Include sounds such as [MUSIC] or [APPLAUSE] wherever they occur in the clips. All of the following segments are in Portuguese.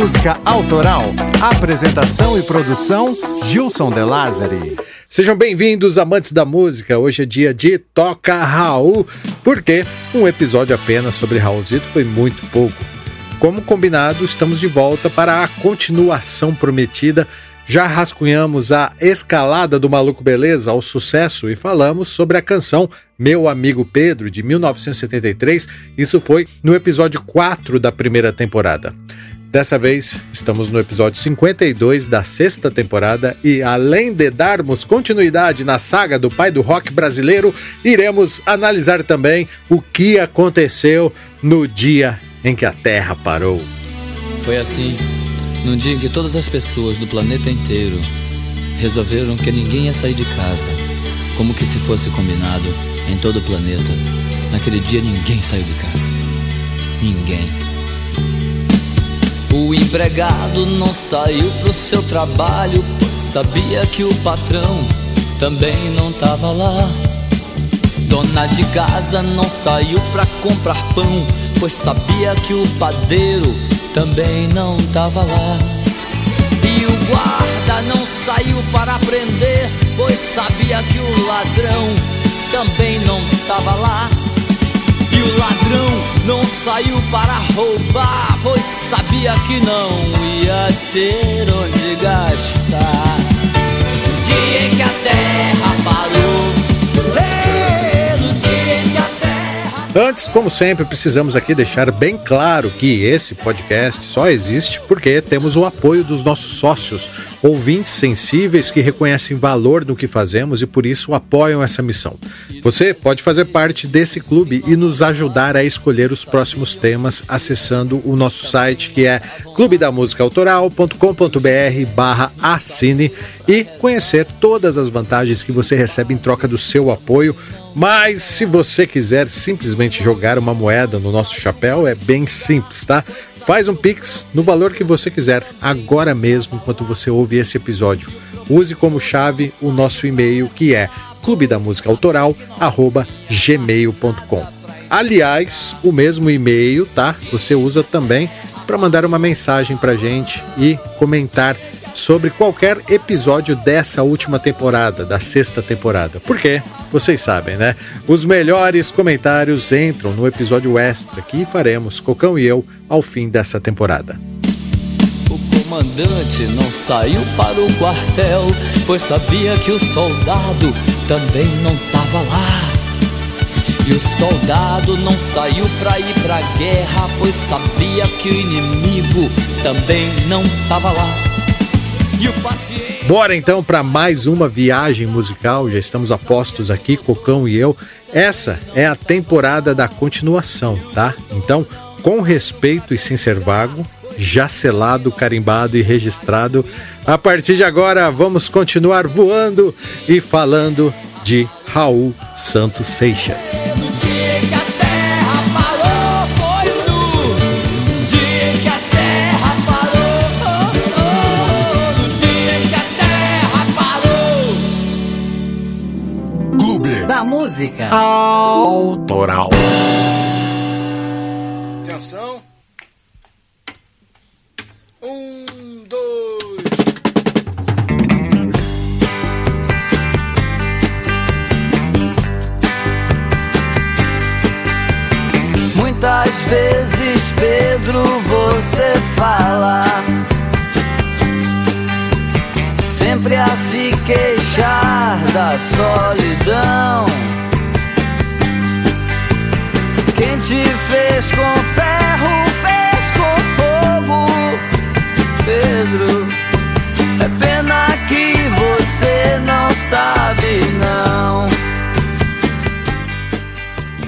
música autoral. Apresentação e produção Gilson De Lázari. Sejam bem-vindos, amantes da música. Hoje é dia de Toca Raul, porque um episódio apenas sobre Raulzito foi muito pouco. Como combinado, estamos de volta para a continuação prometida já rascunhamos a escalada do Maluco Beleza ao sucesso e falamos sobre a canção Meu Amigo Pedro, de 1973. Isso foi no episódio 4 da primeira temporada. Dessa vez, estamos no episódio 52 da sexta temporada e, além de darmos continuidade na saga do pai do rock brasileiro, iremos analisar também o que aconteceu no dia em que a Terra parou. Foi assim num dia em que todas as pessoas do planeta inteiro resolveram que ninguém ia sair de casa, como que se fosse combinado em todo o planeta. Naquele dia ninguém saiu de casa. Ninguém. O empregado não saiu pro seu trabalho, pois sabia que o patrão também não tava lá. Dona de casa não saiu pra comprar pão, pois sabia que o padeiro também não tava lá. E o guarda não saiu para prender, pois sabia que o ladrão também não tava lá. E o ladrão não saiu para roubar, pois sabia que não ia ter onde gastar. O dia em que a terra parou Antes, como sempre, precisamos aqui deixar bem claro que esse podcast só existe porque temos o apoio dos nossos sócios, ouvintes sensíveis que reconhecem valor no que fazemos e por isso apoiam essa missão. Você pode fazer parte desse clube e nos ajudar a escolher os próximos temas acessando o nosso site que é clubedamusicaautoral.com.br barra assine e conhecer todas as vantagens que você recebe em troca do seu apoio mas se você quiser simplesmente jogar uma moeda no nosso chapéu, é bem simples, tá? Faz um Pix no valor que você quiser, agora mesmo, enquanto você ouve esse episódio. Use como chave o nosso e-mail que é clubedamusicaautoral@gmail.com. Aliás, o mesmo e-mail, tá? Você usa também para mandar uma mensagem pra gente e comentar sobre qualquer episódio dessa última temporada, da sexta temporada. Por quê? Vocês sabem, né? Os melhores comentários entram no episódio extra que faremos, Cocão e eu, ao fim dessa temporada. O comandante não saiu para o quartel, pois sabia que o soldado também não estava lá. E o soldado não saiu pra ir pra guerra, pois sabia que o inimigo também não estava lá. Bora então para mais uma viagem musical. Já estamos a postos aqui, Cocão e eu. Essa é a temporada da continuação, tá? Então, com respeito e sem ser vago, já selado, carimbado e registrado. A partir de agora, vamos continuar voando e falando de Raul Santos Seixas. Música autoral. Atenção. Um, dois. Muitas vezes, Pedro, você fala sempre a se queixar da solidão.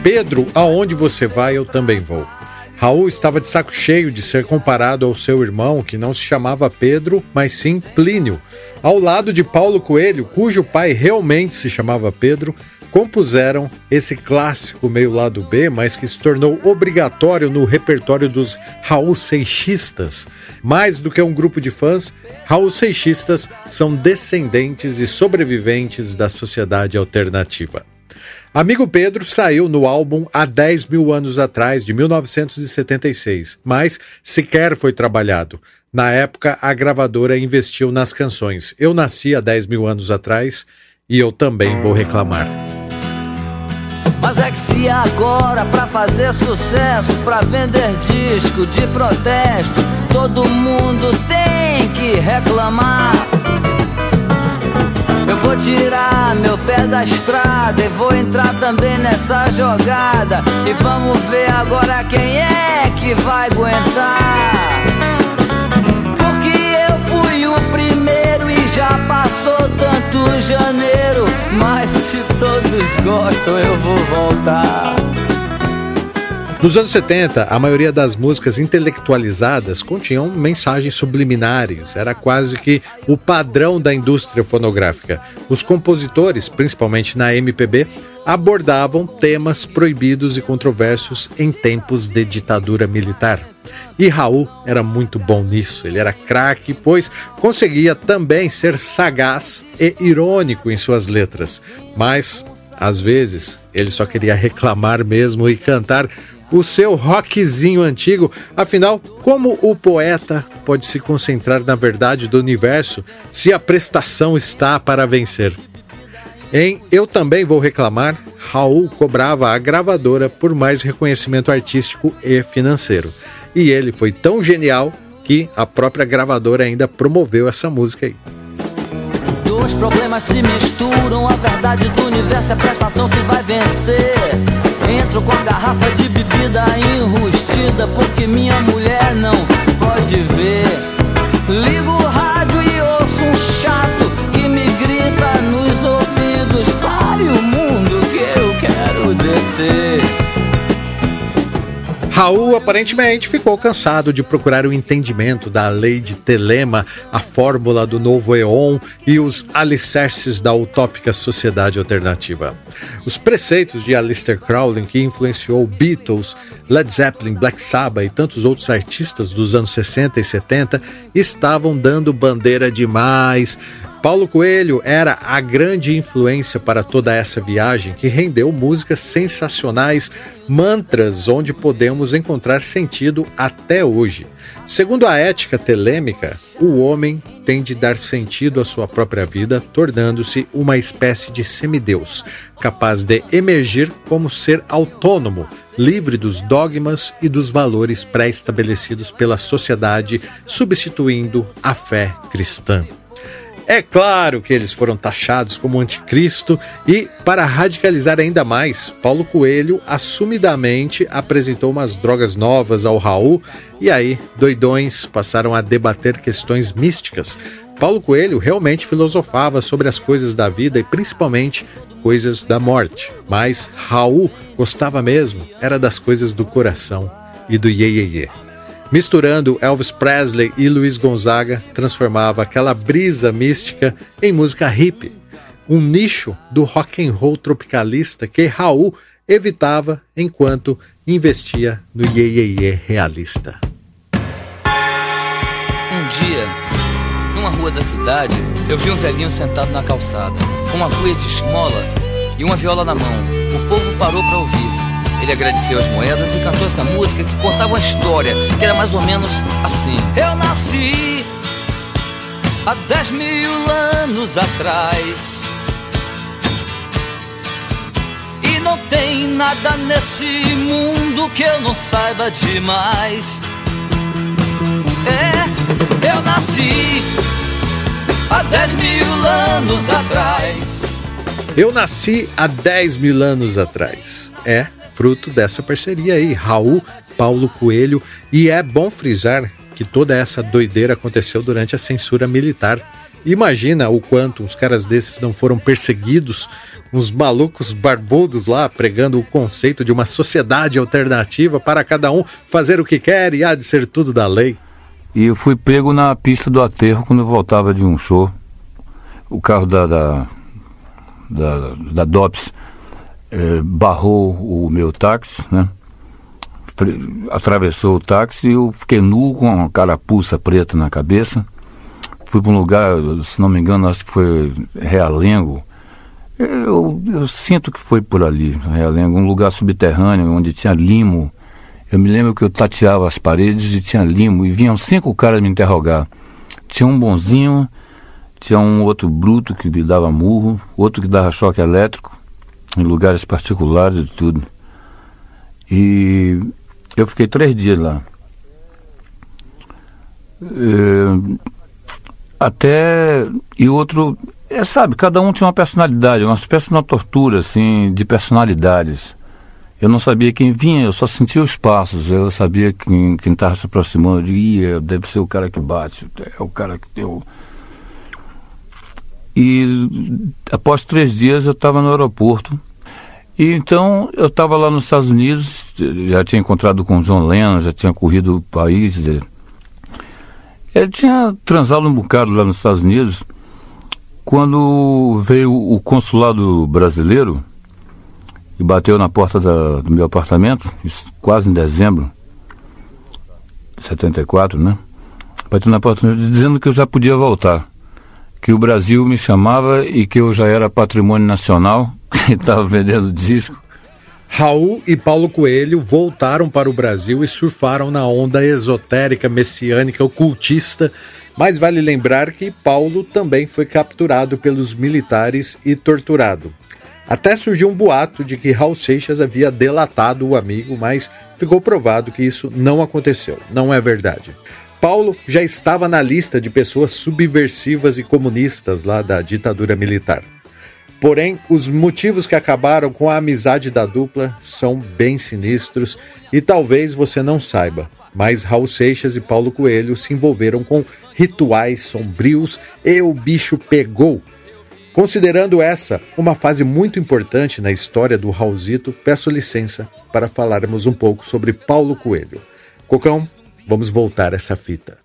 Pedro, aonde você vai, eu também vou. Raul estava de saco cheio de ser comparado ao seu irmão, que não se chamava Pedro, mas sim Plínio, ao lado de Paulo Coelho, cujo pai realmente se chamava Pedro, compuseram esse clássico meio lado B, mas que se tornou obrigatório no repertório dos Raul Seixistas. Mais do que um grupo de fãs, Raul Seixistas são descendentes e sobreviventes da sociedade alternativa. Amigo Pedro saiu no álbum há 10 mil anos atrás, de 1976, mas sequer foi trabalhado. Na época, a gravadora investiu nas canções. Eu nasci há 10 mil anos atrás e eu também vou reclamar. Mas é que se agora pra fazer sucesso, pra vender disco de protesto, todo mundo tem que reclamar. Vou tirar meu pé da estrada e vou entrar também nessa jogada. E vamos ver agora quem é que vai aguentar. Porque eu fui o primeiro e já passou tanto janeiro. Mas se todos gostam, eu vou voltar. Nos anos 70, a maioria das músicas intelectualizadas continham mensagens subliminares, era quase que o padrão da indústria fonográfica. Os compositores, principalmente na MPB, abordavam temas proibidos e controversos em tempos de ditadura militar. E Raul era muito bom nisso, ele era craque, pois conseguia também ser sagaz e irônico em suas letras. Mas, às vezes, ele só queria reclamar mesmo e cantar o seu rockzinho antigo. Afinal, como o poeta pode se concentrar na verdade do universo se a prestação está para vencer? Em Eu Também Vou Reclamar, Raul cobrava a gravadora por mais reconhecimento artístico e financeiro. E ele foi tão genial que a própria gravadora ainda promoveu essa música aí. Dois problemas se misturam, a verdade do universo é a prestação que vai vencer. Entro com a garrafa de bebida enrustida, porque minha mulher não pode ver. Ligo o rádio e ouço um chato que me grita nos ouvidos: pare o mundo que eu quero descer. Raul aparentemente ficou cansado de procurar o entendimento da lei de Telema, a fórmula do novo Eon e os alicerces da utópica sociedade alternativa. Os preceitos de Aleister Crowley, que influenciou Beatles, Led Zeppelin, Black Sabbath e tantos outros artistas dos anos 60 e 70, estavam dando bandeira demais Paulo Coelho era a grande influência para toda essa viagem que rendeu músicas sensacionais, mantras onde podemos encontrar sentido até hoje. Segundo a ética telêmica, o homem tem de dar sentido à sua própria vida, tornando-se uma espécie de semideus, capaz de emergir como ser autônomo, livre dos dogmas e dos valores pré-estabelecidos pela sociedade, substituindo a fé cristã. É claro que eles foram taxados como anticristo e, para radicalizar ainda mais, Paulo Coelho assumidamente apresentou umas drogas novas ao Raul e aí doidões passaram a debater questões místicas. Paulo Coelho realmente filosofava sobre as coisas da vida e principalmente coisas da morte, mas Raul gostava mesmo era das coisas do coração e do iê, iê, iê. Misturando Elvis Presley e Luiz Gonzaga, transformava aquela brisa mística em música hip, um nicho do rock and roll tropicalista que Raul evitava enquanto investia no iê, realista. Um dia, numa rua da cidade, eu vi um velhinho sentado na calçada, com uma cuia de esmola e uma viola na mão. O povo parou para ouvir. Ele agradeceu as moedas e cantou essa música que contava uma história que era mais ou menos assim: Eu nasci há 10 mil anos atrás. E não tem nada nesse mundo que eu não saiba demais. É, eu nasci há 10 mil anos atrás. Eu nasci há 10 mil anos atrás. É, fruto dessa parceria aí, Raul, Paulo Coelho, e é bom frisar que toda essa doideira aconteceu durante a censura militar. Imagina o quanto os caras desses não foram perseguidos, uns malucos barbudos lá pregando o conceito de uma sociedade alternativa para cada um fazer o que quer e há de ser tudo da lei. E eu fui pego na pista do aterro quando eu voltava de um show. O carro da, da, da, da DOPS é, barrou o meu táxi, né? Atravessou o táxi e eu fiquei nu com uma carapuça preta na cabeça. Fui para um lugar, se não me engano, acho que foi Realengo. Eu, eu, sinto que foi por ali, em algum lugar subterrâneo, onde tinha limo. Eu me lembro que eu tateava as paredes e tinha limo, e vinham cinco caras me interrogar. Tinha um bonzinho, tinha um outro bruto que me dava murro, outro que dava choque elétrico, em lugares particulares e tudo. E eu fiquei três dias lá. É, até. E outro. É, sabe, cada um tinha uma personalidade, uma espécie de uma tortura, assim, de personalidades. Eu não sabia quem vinha, eu só sentia os passos. Eu sabia quem estava se aproximando. Eu diria, deve ser o cara que bate, é o cara que. E após três dias eu estava no aeroporto. E então eu estava lá nos Estados Unidos, já tinha encontrado com o John Lennon, já tinha corrido o país. Ele tinha transado um bocado lá nos Estados Unidos. Quando veio o consulado brasileiro e bateu na porta da, do meu apartamento, quase em dezembro de 74, né? Bateu na porta dizendo que eu já podia voltar, que o Brasil me chamava e que eu já era patrimônio nacional, [LAUGHS] que estava vendendo disco. Raul e Paulo Coelho voltaram para o Brasil e surfaram na onda esotérica, messiânica, ocultista. Mas vale lembrar que Paulo também foi capturado pelos militares e torturado. Até surgiu um boato de que Raul Seixas havia delatado o amigo, mas ficou provado que isso não aconteceu. Não é verdade. Paulo já estava na lista de pessoas subversivas e comunistas lá da ditadura militar. Porém, os motivos que acabaram com a amizade da dupla são bem sinistros e talvez você não saiba, mas Raul Seixas e Paulo Coelho se envolveram com rituais sombrios e o bicho pegou Considerando essa uma fase muito importante na história do Raulzito, peço licença para falarmos um pouco sobre Paulo Coelho. Cocão, vamos voltar essa fita.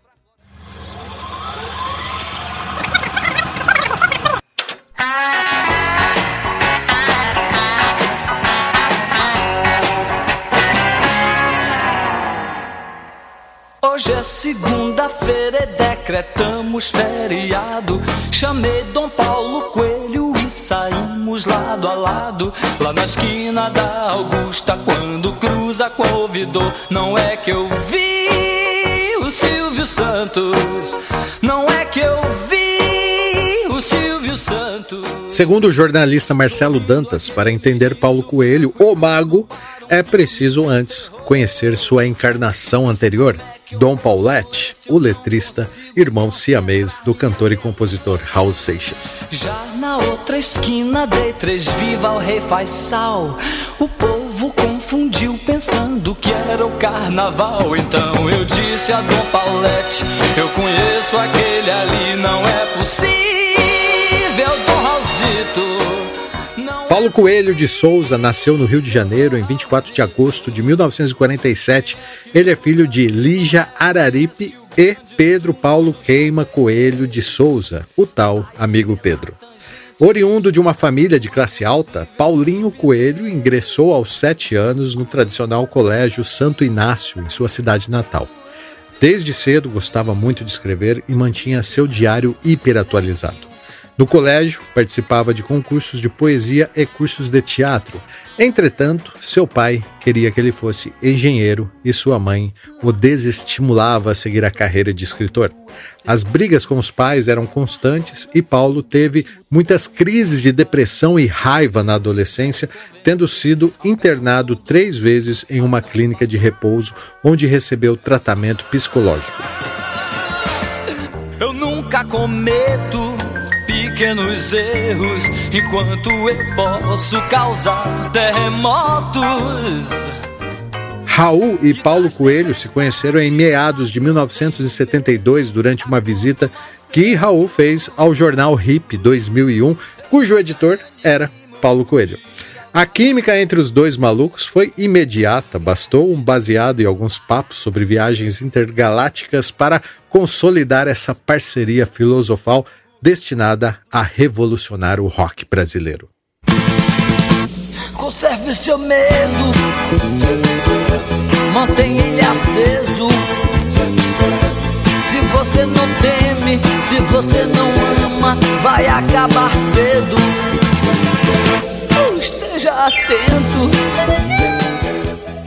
Hoje é segunda-feira e decretamos feriado. Chamei Dom Paulo Coelho e saímos lado a lado. Lá na esquina da Augusta, quando cruza com o ouvidor. Não é que eu vi o Silvio Santos. Não é que eu vi o Silvio Santos. Segundo o jornalista Marcelo Dantas, para entender Paulo Coelho, o mago, é preciso antes conhecer sua encarnação anterior. Dom Paulette, o letrista, irmão siamês do cantor e compositor Raul Seixas. Já na outra esquina dei três viva ao rei Faisal. O povo confundiu pensando que era o carnaval. Então eu disse a Dom Paulette, eu conheço aquele ali, não é possível, Dom Raulzito. Paulo Coelho de Souza nasceu no Rio de Janeiro em 24 de agosto de 1947. Ele é filho de Lígia Araripe e Pedro Paulo Queima Coelho de Souza, o tal amigo Pedro. Oriundo de uma família de classe alta, Paulinho Coelho ingressou aos sete anos no tradicional Colégio Santo Inácio, em sua cidade natal. Desde cedo gostava muito de escrever e mantinha seu diário hiperatualizado. No colégio, participava de concursos de poesia e cursos de teatro. Entretanto, seu pai queria que ele fosse engenheiro e sua mãe o desestimulava a seguir a carreira de escritor. As brigas com os pais eram constantes e Paulo teve muitas crises de depressão e raiva na adolescência, tendo sido internado três vezes em uma clínica de repouso onde recebeu tratamento psicológico. Eu nunca cometo pequenos erros, enquanto eu posso causar terremotos. Raul e Paulo Coelho se conheceram em meados de 1972 durante uma visita que Raul fez ao jornal Hip 2001, cujo editor era Paulo Coelho. A química entre os dois malucos foi imediata, bastou um baseado e alguns papos sobre viagens intergalácticas para consolidar essa parceria filosofal destinada a revolucionar o rock brasileiro. Conserve seu medo, mantenha ele aceso. Se você não teme, se você não ama, vai acabar cedo. esteja atento.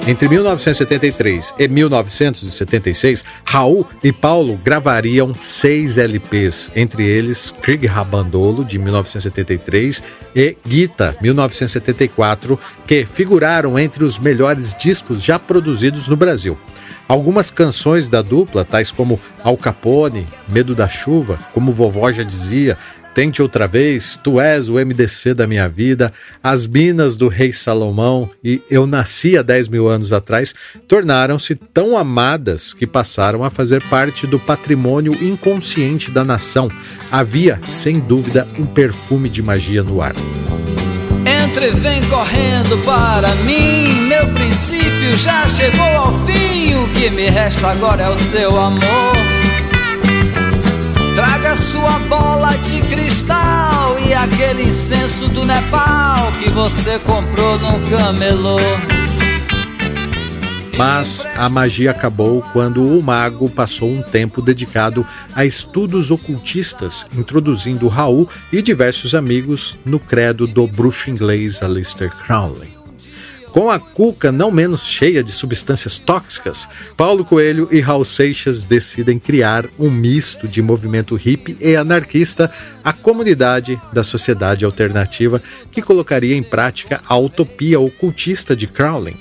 Entre 1973 e 1976, Raul e Paulo gravariam seis LPs, entre eles Krieg Rabandolo, de 1973, e Gita, 1974, que figuraram entre os melhores discos já produzidos no Brasil. Algumas canções da dupla, tais como Al Capone, Medo da Chuva, como vovó já dizia, Tente outra vez, Tu és o MDC da minha vida, As Minas do Rei Salomão e Eu Nasci há 10 mil anos atrás tornaram-se tão amadas que passaram a fazer parte do patrimônio inconsciente da nação. Havia, sem dúvida, um perfume de magia no ar. Entre vem correndo para mim, meu princípio já chegou ao fim. O que me resta agora é o seu amor. Traga sua bola de cristal e aquele incenso do Nepal que você comprou num camelô. Mas a magia acabou quando o mago passou um tempo dedicado a estudos ocultistas, introduzindo Raul e diversos amigos no credo do bruxo inglês Aleister Crowley. Com a cuca não menos cheia de substâncias tóxicas, Paulo Coelho e Raul Seixas decidem criar um misto de movimento hippie e anarquista, a comunidade da sociedade alternativa que colocaria em prática a utopia ocultista de Crowley.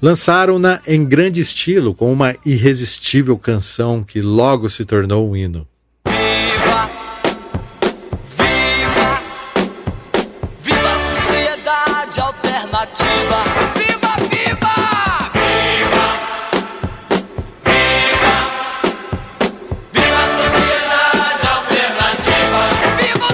Lançaram-na em grande estilo com uma irresistível canção que logo se tornou um hino. Alternativa! Viva, viva! Viva! Viva a sociedade alternativa! Viva o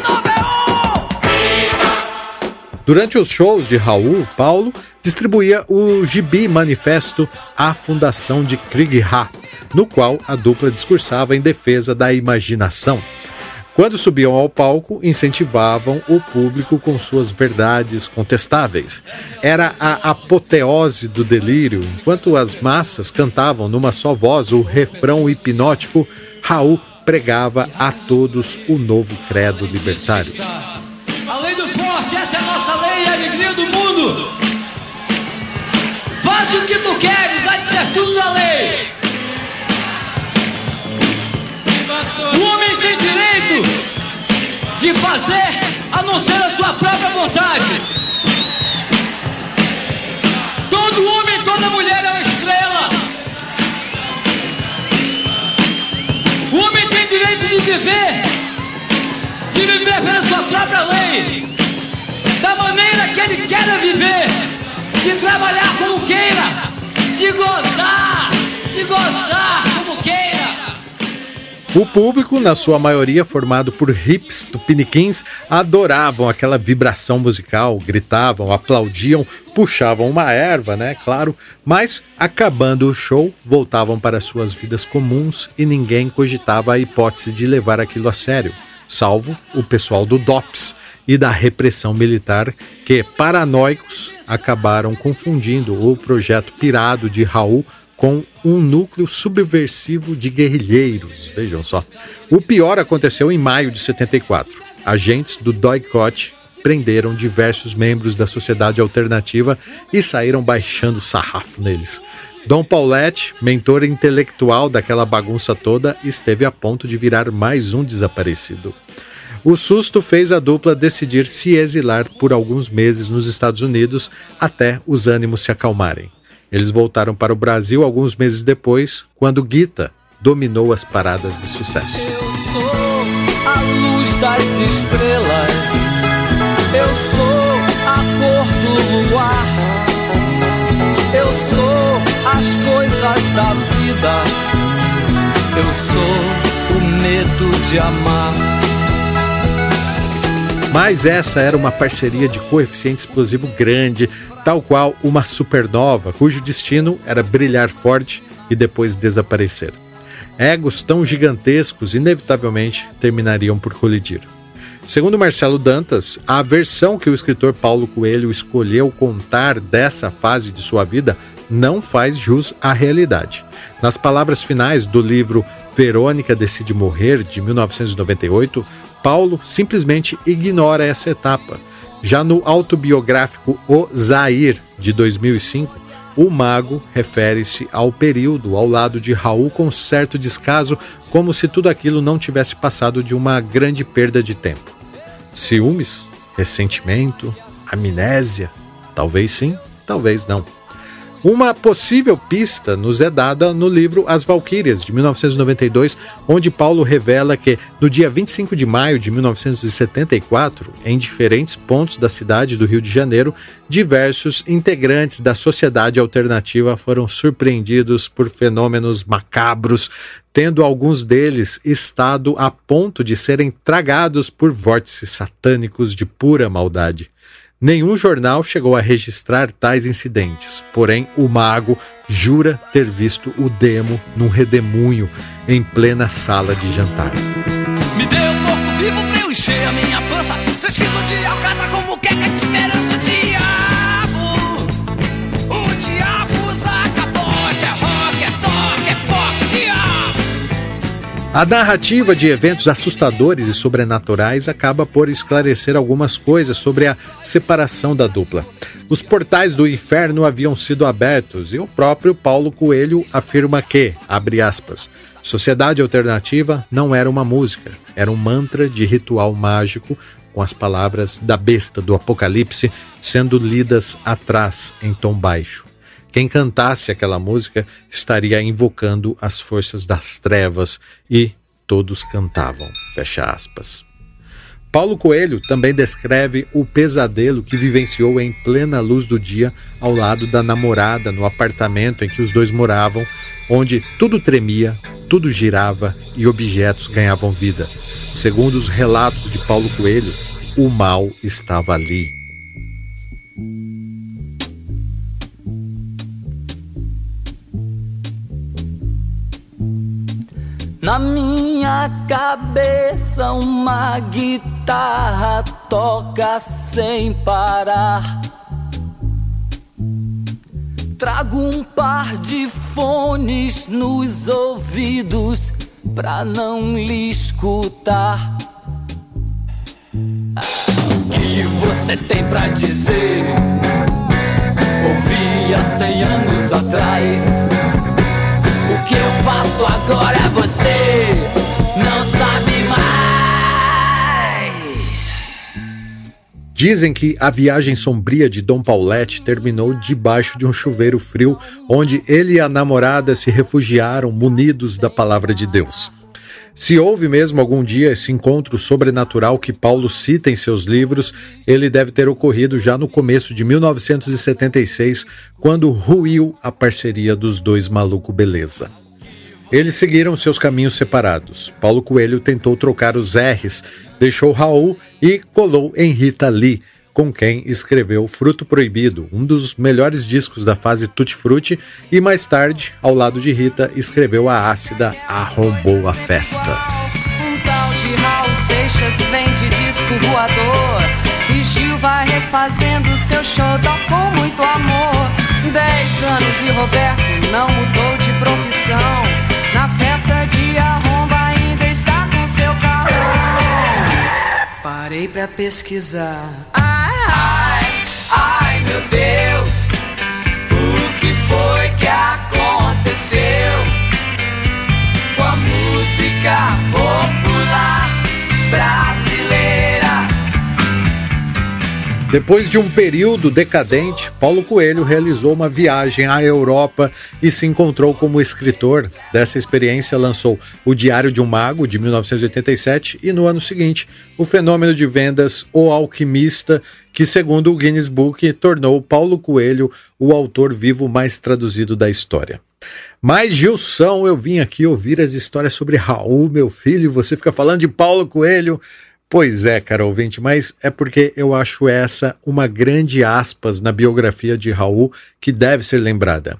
91! Durante os shows de Raul, Paulo distribuía o gibi manifesto A Fundação de Krieg Ha, no qual a dupla discursava em defesa da imaginação. Quando subiam ao palco, incentivavam o público com suas verdades contestáveis. Era a apoteose do delírio, enquanto as massas cantavam numa só voz o refrão hipnótico, Raul pregava a todos o novo credo libertário. A lei do forte, essa é a nossa lei e a alegria do mundo. Faz o que tu queres, direito de fazer a não ser a sua própria vontade. Todo homem, toda mulher é uma estrela. O homem tem direito de viver de viver pela sua própria lei, da maneira que ele quer viver, de trabalhar como queira, de gozar, de gozar. O público, na sua maioria formado por hips tupiniquins, adoravam aquela vibração musical, gritavam, aplaudiam, puxavam uma erva, né? Claro, mas acabando o show, voltavam para suas vidas comuns e ninguém cogitava a hipótese de levar aquilo a sério, salvo o pessoal do DOPS e da repressão militar, que, paranoicos, acabaram confundindo o projeto pirado de Raul com um núcleo subversivo de guerrilheiros. Vejam só. O pior aconteceu em maio de 74. Agentes do Doicot prenderam diversos membros da sociedade alternativa e saíram baixando sarrafo neles. Dom Paulette, mentor intelectual daquela bagunça toda, esteve a ponto de virar mais um desaparecido. O susto fez a dupla decidir se exilar por alguns meses nos Estados Unidos até os ânimos se acalmarem. Eles voltaram para o Brasil alguns meses depois, quando Gita dominou as paradas de sucesso. Eu sou a luz das estrelas. Eu sou a cor do luar. Eu sou as coisas da vida. Eu sou o medo de amar. Mas essa era uma parceria de coeficiente explosivo grande, tal qual uma supernova, cujo destino era brilhar forte e depois desaparecer. Egos tão gigantescos inevitavelmente terminariam por colidir. Segundo Marcelo Dantas, a versão que o escritor Paulo Coelho escolheu contar dessa fase de sua vida não faz jus à realidade. Nas palavras finais do livro Verônica Decide Morrer, de 1998, Paulo simplesmente ignora essa etapa, Já no autobiográfico O Zair, de 2005, o mago refere-se ao período ao lado de Raul com certo descaso, como se tudo aquilo não tivesse passado de uma grande perda de tempo. Ciúmes? Ressentimento? Amnésia? Talvez sim, talvez não. Uma possível pista nos é dada no livro As Valquírias, de 1992, onde Paulo revela que, no dia 25 de maio de 1974, em diferentes pontos da cidade do Rio de Janeiro, diversos integrantes da sociedade alternativa foram surpreendidos por fenômenos macabros, tendo alguns deles estado a ponto de serem tragados por vórtices satânicos de pura maldade. Nenhum jornal chegou a registrar tais incidentes, porém o mago jura ter visto o demo num redemoinho em plena sala de jantar. Me um vivo pra eu encher a minha pança. Três quilos de como. A narrativa de eventos assustadores e sobrenaturais acaba por esclarecer algumas coisas sobre a separação da dupla. Os portais do inferno haviam sido abertos e o próprio Paulo Coelho afirma que, abre aspas, Sociedade Alternativa não era uma música, era um mantra de ritual mágico com as palavras da besta do Apocalipse sendo lidas atrás em tom baixo. Quem cantasse aquela música estaria invocando as forças das trevas e todos cantavam. Fecha aspas. Paulo Coelho também descreve o pesadelo que vivenciou em plena luz do dia ao lado da namorada no apartamento em que os dois moravam, onde tudo tremia, tudo girava e objetos ganhavam vida. Segundo os relatos de Paulo Coelho, o mal estava ali. Na minha cabeça uma guitarra toca sem parar. Trago um par de fones nos ouvidos pra não lhe escutar. O que você tem pra dizer? Ouvi há cem anos atrás. O que eu faço agora você não sabe mais. Dizem que a viagem sombria de Dom Paulette terminou debaixo de um chuveiro frio, onde ele e a namorada se refugiaram munidos da palavra de Deus. Se houve mesmo algum dia esse encontro sobrenatural que Paulo cita em seus livros, ele deve ter ocorrido já no começo de 1976, quando ruiu a parceria dos dois maluco beleza. Eles seguiram seus caminhos separados. Paulo Coelho tentou trocar os R's, deixou Raul e colou em Rita Lee, com quem escreveu Fruto Proibido, um dos melhores discos da fase Tutti Frutti, e mais tarde, ao lado de Rita, escreveu a ácida Arrombou a Festa. Um tal de Raul Seixas vende disco voador E Gil vai refazendo seu xodó com muito amor. Dez anos e Roberto não mudou de profissão. Na festa de arromba ainda está com seu carro Parei pra pesquisar meu Deus, o que foi que aconteceu com a música popular? Depois de um período decadente, Paulo Coelho realizou uma viagem à Europa e se encontrou como escritor. Dessa experiência, lançou O Diário de um Mago, de 1987, e no ano seguinte, o fenômeno de vendas O Alquimista, que, segundo o Guinness Book, tornou Paulo Coelho o autor vivo mais traduzido da história. Mas, Gilson, eu vim aqui ouvir as histórias sobre Raul, meu filho, e você fica falando de Paulo Coelho. Pois é, cara ouvinte, mas é porque eu acho essa uma grande aspas na biografia de Raul que deve ser lembrada.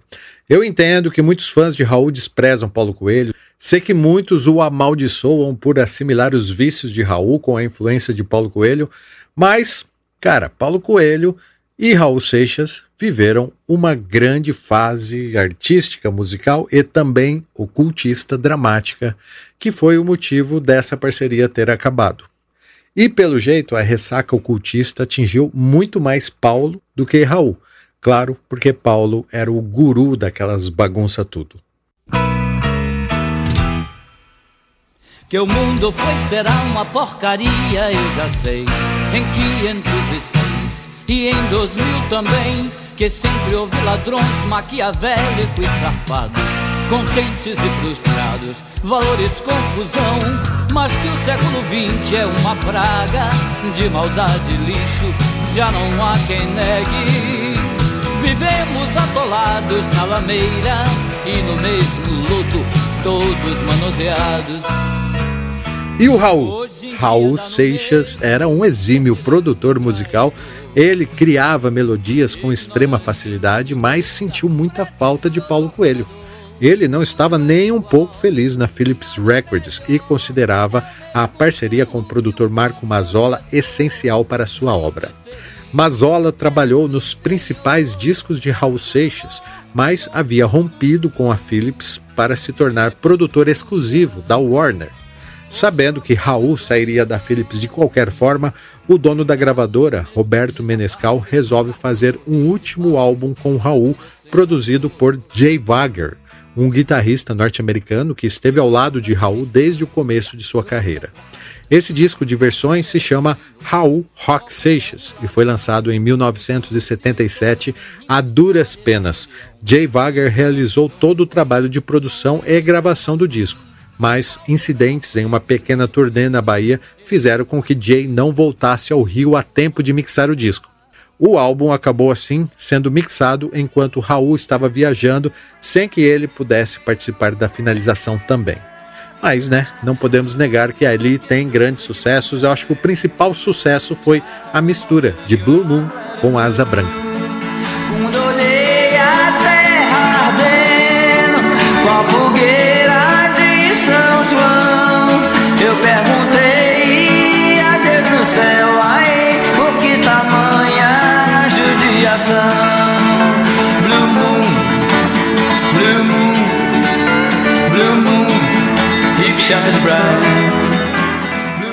Eu entendo que muitos fãs de Raul desprezam Paulo Coelho, sei que muitos o amaldiçoam por assimilar os vícios de Raul com a influência de Paulo Coelho, mas, cara, Paulo Coelho e Raul Seixas viveram uma grande fase artística, musical e também ocultista dramática, que foi o motivo dessa parceria ter acabado. E pelo jeito, a ressaca ocultista atingiu muito mais Paulo do que Raul. Claro, porque Paulo era o guru daquelas bagunça tudo. Que o mundo foi será uma porcaria, eu já sei. Em 506 e em 2000 também. Que sempre houve ladrões maquiavélicos e safados, contentes e frustrados, valores confusão. Mas que o século XX é uma praga de maldade e lixo, já não há quem negue. Vivemos atolados na lameira e no mesmo lodo, todos manuseados. E o Raul? Raul Seixas era um exímio produtor musical. Ele criava melodias com extrema facilidade, mas sentiu muita falta de Paulo Coelho. Ele não estava nem um pouco feliz na Philips Records e considerava a parceria com o produtor Marco Mazzola essencial para sua obra. Mazzola trabalhou nos principais discos de Raul Seixas, mas havia rompido com a Philips para se tornar produtor exclusivo da Warner. Sabendo que Raul sairia da Philips de qualquer forma, o dono da gravadora, Roberto Menescal, resolve fazer um último álbum com Raul, produzido por Jay Wagner, um guitarrista norte-americano que esteve ao lado de Raul desde o começo de sua carreira. Esse disco de versões se chama Raul Rock Seixas e foi lançado em 1977 a duras penas. Jay Wagner realizou todo o trabalho de produção e gravação do disco mas incidentes em uma pequena turnê na Bahia fizeram com que Jay não voltasse ao Rio a tempo de mixar o disco. O álbum acabou assim sendo mixado enquanto Raul estava viajando, sem que ele pudesse participar da finalização também. Mas, né, não podemos negar que ali tem grandes sucessos. Eu acho que o principal sucesso foi a mistura de Blue Moon com Asa Branca. He shines bright.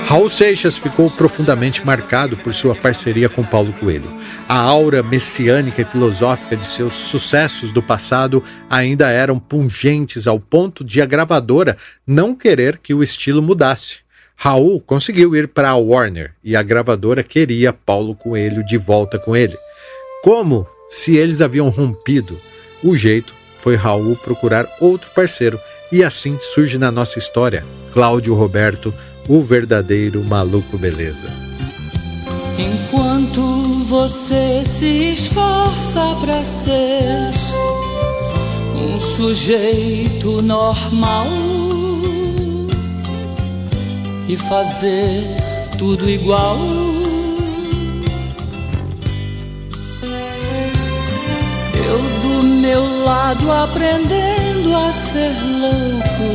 Raul Seixas ficou profundamente marcado por sua parceria com Paulo Coelho. A aura messiânica e filosófica de seus sucessos do passado ainda eram pungentes ao ponto de a gravadora não querer que o estilo mudasse. Raul conseguiu ir para a Warner e a gravadora queria Paulo Coelho de volta com ele. Como se eles haviam rompido? O jeito foi Raul procurar outro parceiro e assim surge na nossa história Cláudio Roberto, o verdadeiro maluco beleza. Enquanto você se esforça para ser um sujeito normal e fazer tudo igual meu lado aprendendo a ser louco,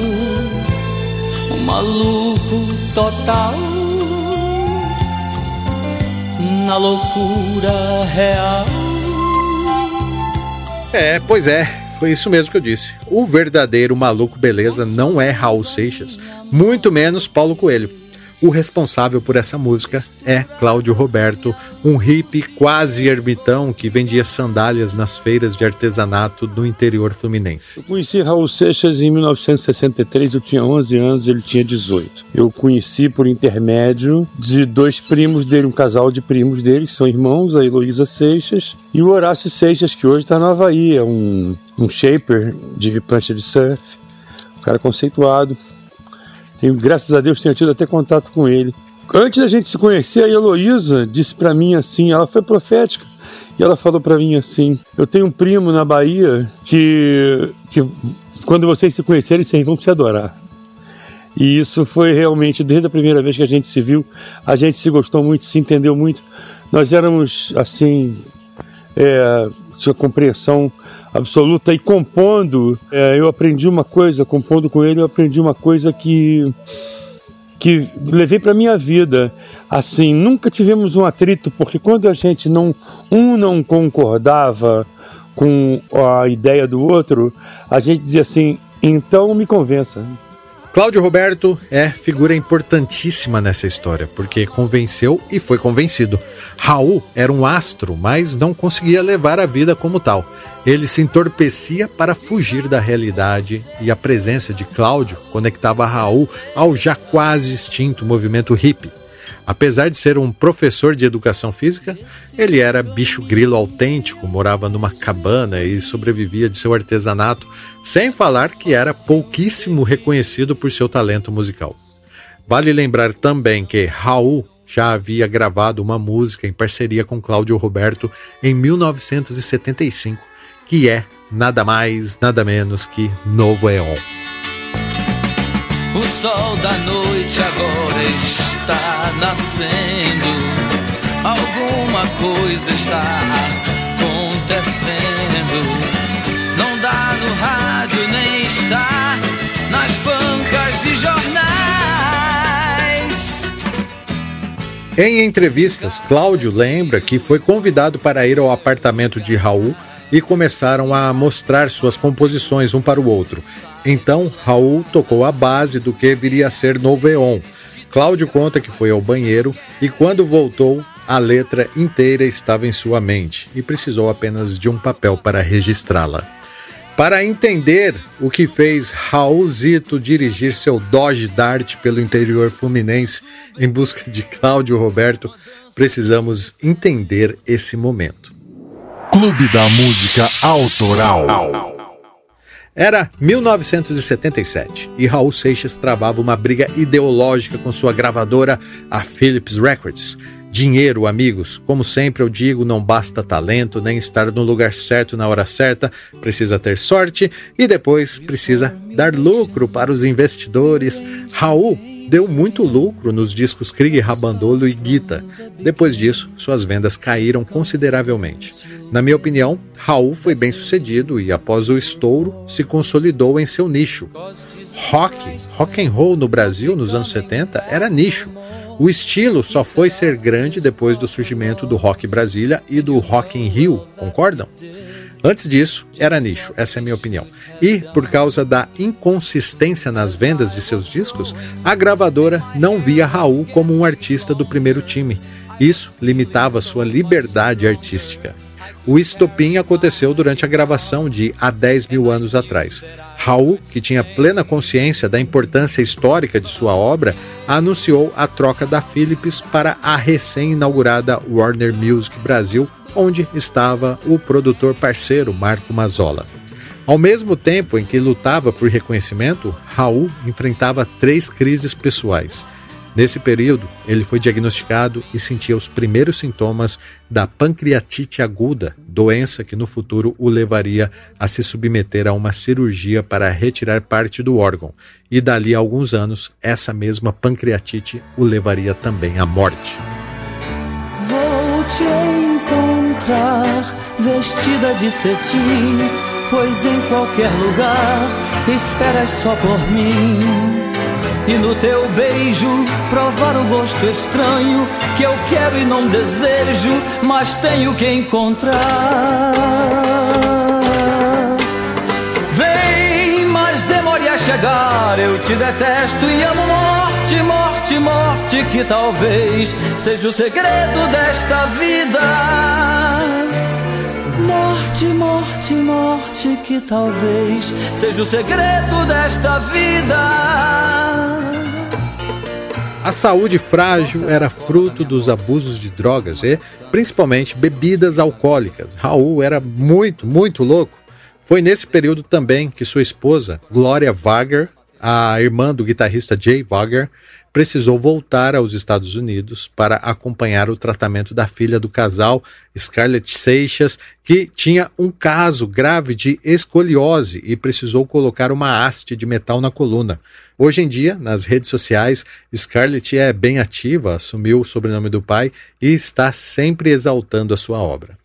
um maluco total, na loucura real. É, pois é, foi isso mesmo que eu disse. O verdadeiro maluco beleza não é Raul Seixas, muito menos Paulo Coelho. O responsável por essa música é Cláudio Roberto, um hippie quase ermitão que vendia sandálias nas feiras de artesanato do interior fluminense. Eu conheci Raul Seixas em 1963, eu tinha 11 anos, ele tinha 18. Eu conheci por intermédio de dois primos dele, um casal de primos dele, que são irmãos, a Heloísa Seixas e o Horácio Seixas, que hoje está na Havaí, é um, um shaper de prancha de surf, um cara conceituado. Tenho, graças a Deus tenho tido até contato com ele. Antes da gente se conhecer, a Heloísa disse para mim assim, ela foi profética, e ela falou para mim assim: Eu tenho um primo na Bahia que, que quando vocês se conhecerem, vocês vão se adorar. E isso foi realmente, desde a primeira vez que a gente se viu, a gente se gostou muito, se entendeu muito. Nós éramos, assim, é, sua compreensão absoluta e compondo, é, eu aprendi uma coisa, compondo com ele, eu aprendi uma coisa que que levei para minha vida. Assim, nunca tivemos um atrito, porque quando a gente não um não concordava com a ideia do outro, a gente dizia assim: "Então me convença". Cláudio Roberto é figura importantíssima nessa história, porque convenceu e foi convencido. Raul era um astro, mas não conseguia levar a vida como tal. Ele se entorpecia para fugir da realidade e a presença de Cláudio conectava Raul ao já quase extinto movimento hippie. Apesar de ser um professor de educação física, ele era bicho grilo autêntico, morava numa cabana e sobrevivia de seu artesanato, sem falar que era pouquíssimo reconhecido por seu talento musical. Vale lembrar também que Raul já havia gravado uma música em parceria com Cláudio Roberto em 1975, que é nada mais, nada menos que Novo Eon. O sol da noite agora está nascendo. Alguma coisa está acontecendo. Não dá no rádio nem está nas bancas de jornais. Em entrevistas, Cláudio lembra que foi convidado para ir ao apartamento de Raul e começaram a mostrar suas composições um para o outro. Então, Raul tocou a base do que viria a ser Novo Eon. Cláudio conta que foi ao banheiro e quando voltou, a letra inteira estava em sua mente e precisou apenas de um papel para registrá-la. Para entender o que fez Raulzito dirigir seu Dodge Dart pelo interior fluminense em busca de Cláudio Roberto, precisamos entender esse momento. Clube da Música Autoral. Era 1977 e Raul Seixas travava uma briga ideológica com sua gravadora, a Philips Records. Dinheiro, amigos, como sempre eu digo, não basta talento nem estar no lugar certo na hora certa, precisa ter sorte e depois precisa dar lucro para os investidores. Raul deu muito lucro nos discos Krieg, Rabandolo e Guita. Depois disso, suas vendas caíram consideravelmente. Na minha opinião, Raul foi bem sucedido e após o estouro se consolidou em seu nicho. Rock, rock and roll no Brasil nos anos 70 era nicho. O estilo só foi ser grande depois do surgimento do Rock Brasília e do Rock in Rio, concordam? Antes disso, era nicho, essa é a minha opinião. E, por causa da inconsistência nas vendas de seus discos, a gravadora não via Raul como um artista do primeiro time. Isso limitava sua liberdade artística. O estopim aconteceu durante a gravação de Há 10 mil anos atrás. Raul, que tinha plena consciência da importância histórica de sua obra, anunciou a troca da Philips para a recém-inaugurada Warner Music Brasil onde estava o produtor parceiro Marco Mazzola. Ao mesmo tempo em que lutava por reconhecimento, Raul enfrentava três crises pessoais. Nesse período, ele foi diagnosticado e sentia os primeiros sintomas da pancreatite aguda, doença que no futuro o levaria a se submeter a uma cirurgia para retirar parte do órgão. E dali a alguns anos, essa mesma pancreatite o levaria também à morte. Vou te vestida de cetim, pois em qualquer lugar esperas só por mim. E no teu beijo provar o gosto estranho que eu quero e não desejo, mas tenho que encontrar. Vem, mas demore a chegar. Eu te detesto e amo morte, morte, morte, que talvez seja o segredo desta vida. Morte, morte, morte, que talvez seja o segredo desta vida. A saúde frágil era fruto dos abusos de drogas e, principalmente, bebidas alcoólicas. Raul era muito, muito louco. Foi nesse período também que sua esposa, Gloria Wagner, a irmã do guitarrista Jay Wagner, precisou voltar aos Estados Unidos para acompanhar o tratamento da filha do casal, Scarlett Seixas, que tinha um caso grave de escoliose e precisou colocar uma haste de metal na coluna. Hoje em dia, nas redes sociais, Scarlett é bem ativa, assumiu o sobrenome do pai e está sempre exaltando a sua obra.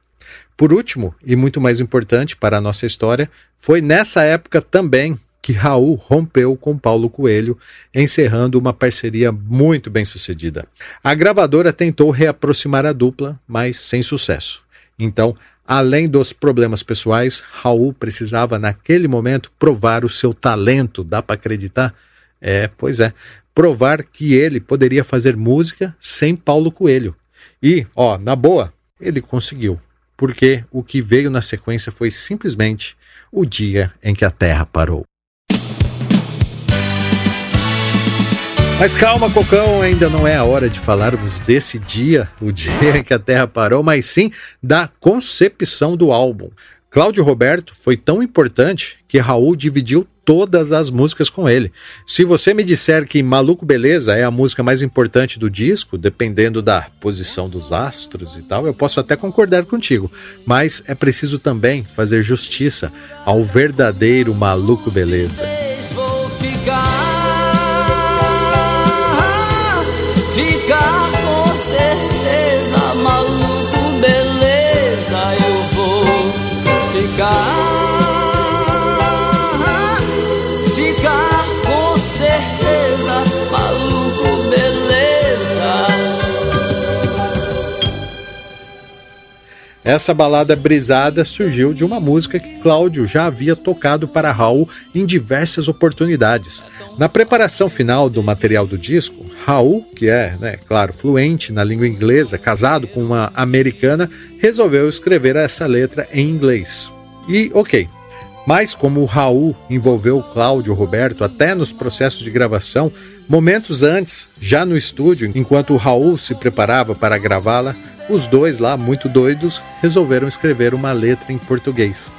Por último, e muito mais importante para a nossa história, foi nessa época também que Raul rompeu com Paulo Coelho, encerrando uma parceria muito bem sucedida. A gravadora tentou reaproximar a dupla, mas sem sucesso. Então, além dos problemas pessoais, Raul precisava naquele momento provar o seu talento, dá para acreditar? É, pois é. Provar que ele poderia fazer música sem Paulo Coelho. E, ó, na boa, ele conseguiu. Porque o que veio na sequência foi simplesmente o dia em que a Terra parou. Mas calma, Cocão, ainda não é a hora de falarmos desse dia, o dia [LAUGHS] em que a Terra parou, mas sim da concepção do álbum. Cláudio Roberto foi tão importante que Raul dividiu todas as músicas com ele. Se você me disser que Maluco Beleza é a música mais importante do disco, dependendo da posição dos astros e tal, eu posso até concordar contigo. Mas é preciso também fazer justiça ao verdadeiro Maluco Beleza. ficar Essa balada brisada surgiu de uma música que Cláudio já havia tocado para Raul em diversas oportunidades. Na preparação final do material do disco, Raul, que é, né, claro, fluente na língua inglesa, casado com uma americana, resolveu escrever essa letra em inglês. E ok. Mas como o Raul envolveu Cláudio Roberto até nos processos de gravação, momentos antes, já no estúdio, enquanto o Raul se preparava para gravá-la, os dois lá, muito doidos, resolveram escrever uma letra em português.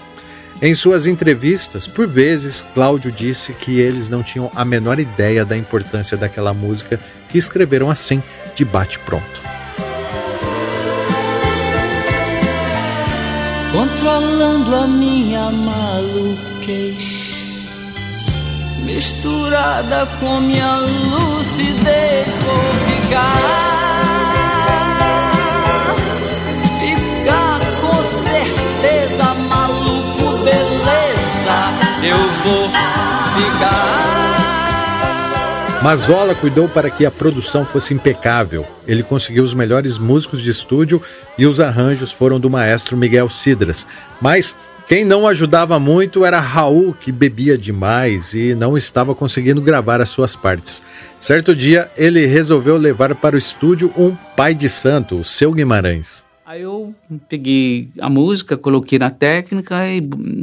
Em suas entrevistas, por vezes, Cláudio disse que eles não tinham a menor ideia da importância daquela música que escreveram assim, de bate-pronto. Controlando a minha maluquez Misturada com minha lucidez Vou ficar. Eu vou ficar. Mazola cuidou para que a produção fosse impecável. Ele conseguiu os melhores músicos de estúdio e os arranjos foram do maestro Miguel Cidras. Mas quem não ajudava muito era Raul, que bebia demais e não estava conseguindo gravar as suas partes. Certo dia, ele resolveu levar para o estúdio um pai de santo, o seu Guimarães. Aí eu peguei a música, coloquei na técnica e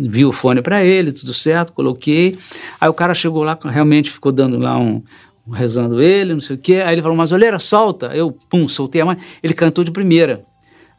vi o fone para ele, tudo certo, coloquei. Aí o cara chegou lá, realmente ficou dando lá um, um rezando ele, não sei o quê. Aí ele falou, mas olha, solta. Eu, pum, soltei a mão. Ele cantou de primeira.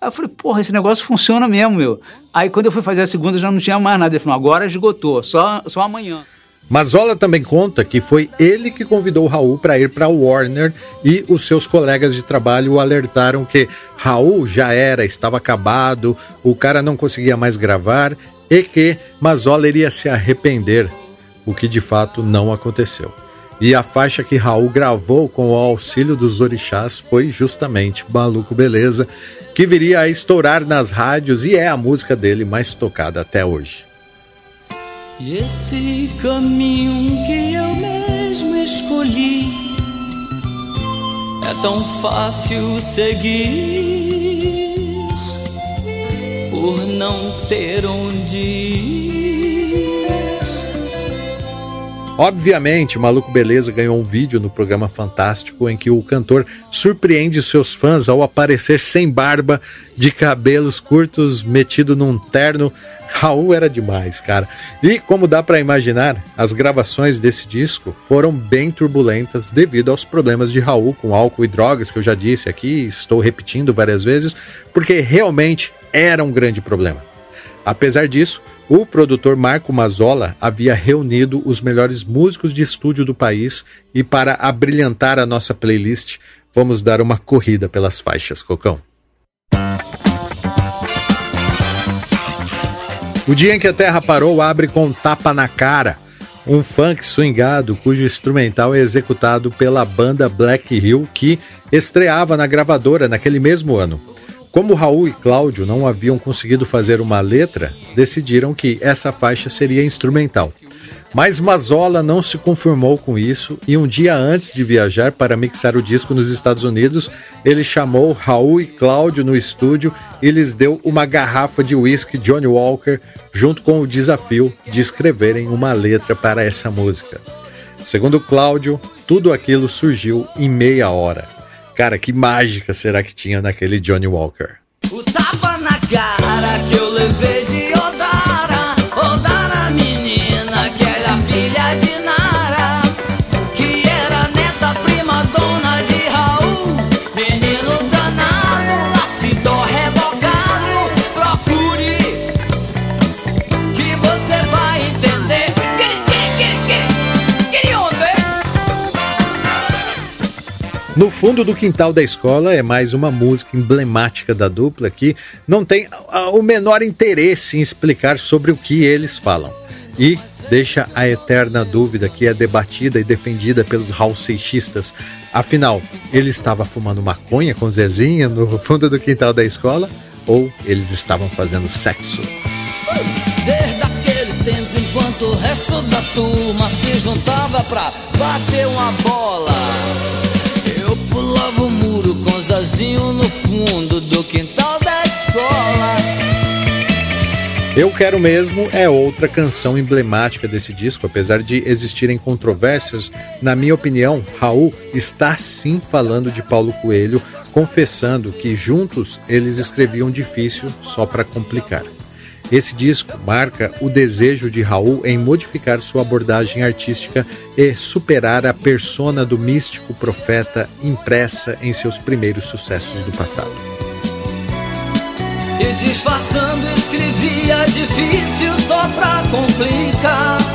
Aí eu falei, porra, esse negócio funciona mesmo, meu. Aí quando eu fui fazer a segunda já não tinha mais nada. Ele falou, agora esgotou, só, só amanhã. Mazola também conta que foi ele que convidou Raul para ir para Warner e os seus colegas de trabalho alertaram que Raul já era, estava acabado, o cara não conseguia mais gravar e que Mazola iria se arrepender, o que de fato não aconteceu. E a faixa que Raul gravou com o auxílio dos orixás foi justamente Maluco Beleza, que viria a estourar nas rádios e é a música dele mais tocada até hoje. E esse caminho que eu mesmo escolhi é tão fácil seguir por não ter onde ir. Obviamente, Maluco Beleza ganhou um vídeo no programa Fantástico em que o cantor surpreende seus fãs ao aparecer sem barba, de cabelos curtos, metido num terno Raul era demais, cara. E como dá para imaginar, as gravações desse disco foram bem turbulentas devido aos problemas de Raul com álcool e drogas, que eu já disse aqui, estou repetindo várias vezes, porque realmente era um grande problema. Apesar disso, o produtor Marco Mazzola havia reunido os melhores músicos de estúdio do país e para abrilhantar a nossa playlist, vamos dar uma corrida pelas faixas, Cocão. O dia em que a Terra parou abre com Tapa na Cara, um funk swingado cujo instrumental é executado pela banda Black Hill que estreava na gravadora naquele mesmo ano. Como Raul e Cláudio não haviam conseguido fazer uma letra, decidiram que essa faixa seria instrumental. Mas Mazola não se conformou com isso e um dia antes de viajar para mixar o disco nos Estados Unidos, ele chamou Raul e Cláudio no estúdio e lhes deu uma garrafa de whisky Johnny Walker, junto com o desafio de escreverem uma letra para essa música. Segundo Cláudio, tudo aquilo surgiu em meia hora. Cara, que mágica será que tinha naquele Johnny Walker? O tapa na cara que eu levei de No fundo do quintal da escola é mais uma música emblemática da dupla que não tem ah, o menor interesse em explicar sobre o que eles falam. E deixa a eterna dúvida que é debatida e defendida pelos Raul Seixistas. Afinal, ele estava fumando maconha com Zezinha no fundo do quintal da escola? Ou eles estavam fazendo sexo? Desde aquele tempo, enquanto o resto da turma se juntava pra bater uma bola, com Zazinho no fundo do quintal da escola. Eu Quero Mesmo é outra canção emblemática desse disco, apesar de existirem controvérsias. Na minha opinião, Raul está sim falando de Paulo Coelho, confessando que juntos eles escreviam difícil só para complicar. Esse disco marca o desejo de Raul em modificar sua abordagem artística e superar a persona do místico profeta impressa em seus primeiros sucessos do passado. E disfarçando escrevia difícil só pra complicar.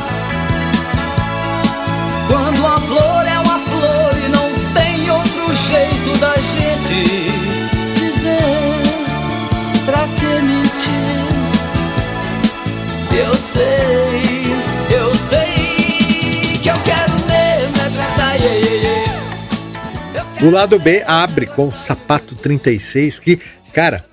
Eu sei, eu sei que eu quero mesmo é. O lado B abre com o Sapato 36, que, cara,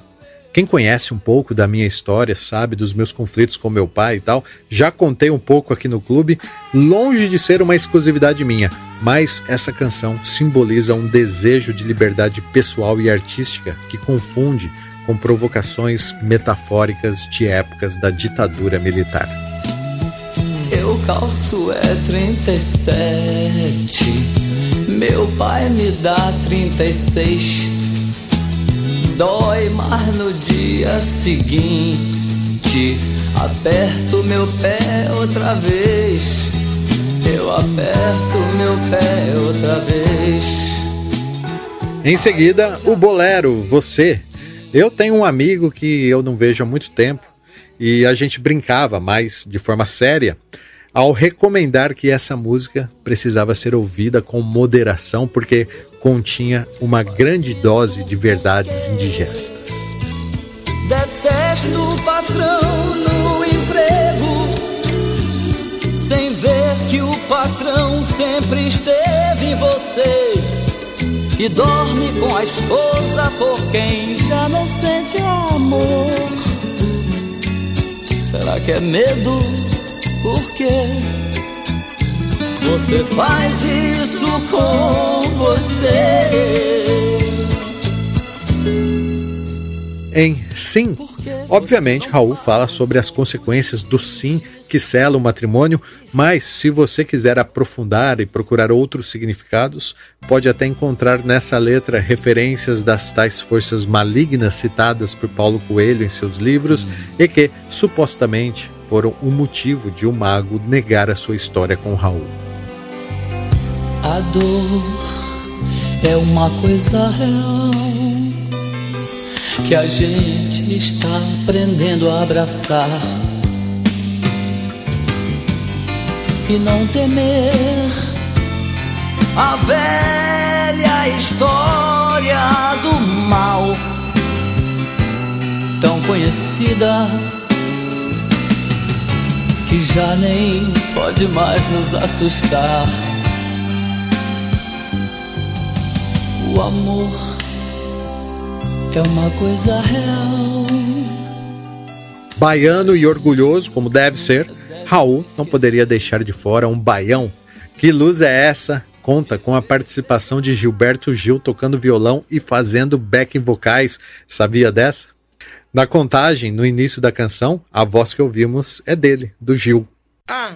quem conhece um pouco da minha história, sabe, dos meus conflitos com meu pai e tal, já contei um pouco aqui no clube, longe de ser uma exclusividade minha, mas essa canção simboliza um desejo de liberdade pessoal e artística que confunde com provocações metafóricas de épocas da ditadura militar. Eu calço é 37. Meu pai me dá 36. Dói, mas no dia seguinte aperto meu pé outra vez. Eu aperto meu pé outra vez. Em seguida, o bolero Você. Eu tenho um amigo que eu não vejo há muito tempo e a gente brincava mais de forma séria ao recomendar que essa música precisava ser ouvida com moderação porque continha uma grande dose de verdades indigestas. Detesto o patrão no emprego, sem ver que o patrão sempre esteve em você. E dorme com a esposa por quem já não sente amor. Será que é medo? Por quê? Você faz isso com você. Em Sim, obviamente Raul fala sobre as consequências do sim que sela o matrimônio, mas se você quiser aprofundar e procurar outros significados, pode até encontrar nessa letra referências das tais forças malignas citadas por Paulo Coelho em seus livros e que, supostamente, foram o motivo de o um mago negar a sua história com Raul. A dor é uma coisa real que a gente está aprendendo a abraçar e não temer a velha história do mal tão conhecida que já nem pode mais nos assustar. O amor é uma coisa real. Baiano e orgulhoso, como deve ser, Raul não poderia deixar de fora um baião. Que luz é essa? Conta com a participação de Gilberto Gil tocando violão e fazendo backing vocais. Sabia dessa? Na contagem, no início da canção, a voz que ouvimos é dele, do Gil. Ah,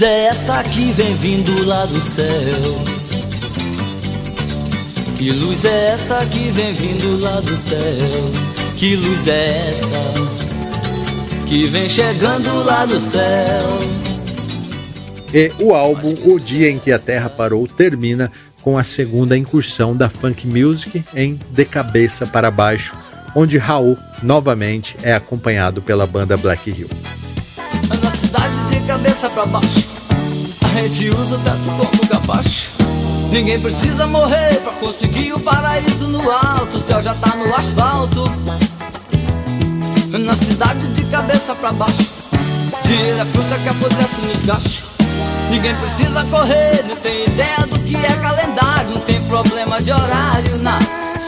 luz é essa que vem vindo lá do céu? Que luz é essa que vem vindo lá do céu? Que luz é essa que vem chegando lá do céu? E o álbum O Dia em que a Terra Parou termina com a segunda incursão da funk music em De Cabeça para Baixo, onde Raul novamente é acompanhado pela banda Black Hill. Na cidade de cabeça para baixo, gente usa o teto como capacho. Ninguém precisa morrer para conseguir o paraíso no alto, o céu já tá no asfalto. Na cidade de cabeça para baixo, dinheiro é fruta que apodrece nos gachos. Ninguém precisa correr, não tem ideia do que é calendário, não tem problema de horário na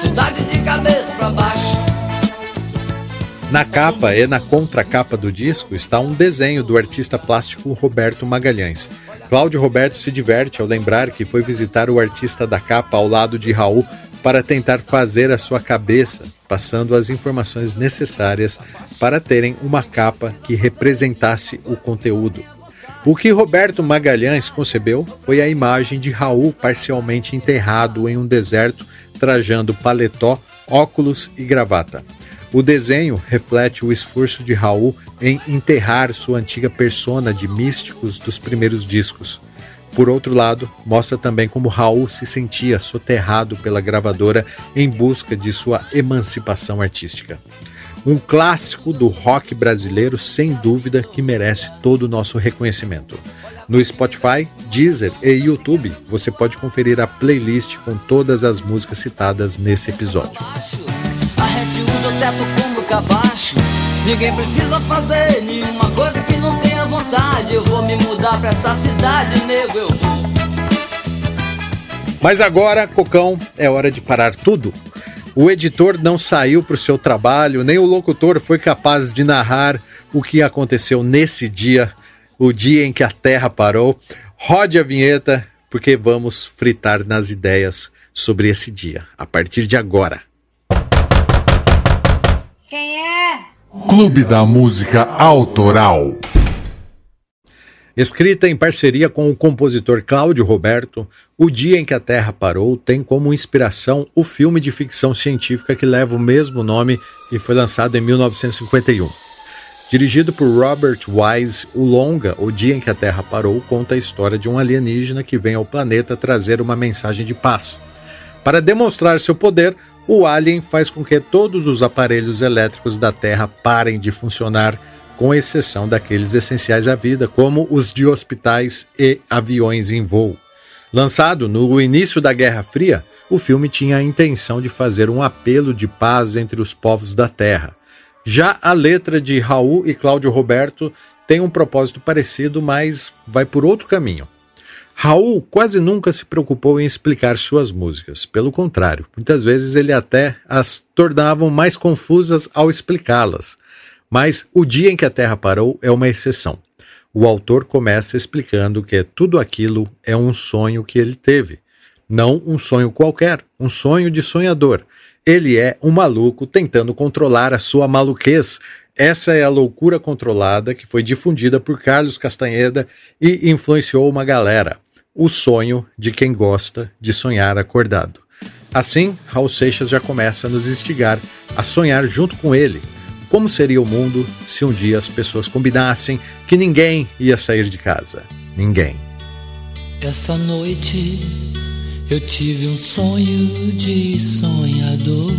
cidade de cabeça para baixo. Na capa e na contracapa do disco está um desenho do artista plástico Roberto Magalhães. Cláudio Roberto se diverte ao lembrar que foi visitar o artista da capa ao lado de Raul para tentar fazer a sua cabeça, passando as informações necessárias para terem uma capa que representasse o conteúdo. O que Roberto Magalhães concebeu foi a imagem de Raul parcialmente enterrado em um deserto, trajando paletó, óculos e gravata. O desenho reflete o esforço de Raul em enterrar sua antiga persona de místicos dos primeiros discos. Por outro lado, mostra também como Raul se sentia soterrado pela gravadora em busca de sua emancipação artística. Um clássico do rock brasileiro, sem dúvida, que merece todo o nosso reconhecimento. No Spotify, Deezer e YouTube, você pode conferir a playlist com todas as músicas citadas nesse episódio usa o teto como cabacho. Ninguém precisa fazer nenhuma coisa que não tenha vontade. Eu vou me mudar pra essa cidade, nego, eu vou. Mas agora, Cocão, é hora de parar tudo. O editor não saiu para o seu trabalho, nem o locutor foi capaz de narrar o que aconteceu nesse dia, o dia em que a Terra parou. Rode a vinheta, porque vamos fritar nas ideias sobre esse dia, a partir de agora. Quem é? Clube da Música Autoral. Escrita em parceria com o compositor Cláudio Roberto, O Dia em que a Terra Parou tem como inspiração o filme de ficção científica que leva o mesmo nome e foi lançado em 1951. Dirigido por Robert Wise, o longa O Dia em que a Terra Parou conta a história de um alienígena que vem ao planeta trazer uma mensagem de paz. Para demonstrar seu poder, o alien faz com que todos os aparelhos elétricos da Terra parem de funcionar, com exceção daqueles essenciais à vida, como os de hospitais e aviões em voo. Lançado no início da Guerra Fria, o filme tinha a intenção de fazer um apelo de paz entre os povos da Terra. Já a letra de Raul e Cláudio Roberto tem um propósito parecido, mas vai por outro caminho. Raul quase nunca se preocupou em explicar suas músicas. Pelo contrário, muitas vezes ele até as tornavam mais confusas ao explicá-las. Mas O Dia em que a Terra Parou é uma exceção. O autor começa explicando que tudo aquilo é um sonho que ele teve. Não um sonho qualquer, um sonho de sonhador. Ele é um maluco tentando controlar a sua maluquez. Essa é a loucura controlada que foi difundida por Carlos Castanheda e influenciou uma galera o sonho de quem gosta de sonhar acordado. Assim, Raul Seixas já começa a nos instigar a sonhar junto com ele. Como seria o mundo se um dia as pessoas combinassem que ninguém ia sair de casa? Ninguém. Essa noite eu tive um sonho de sonhador,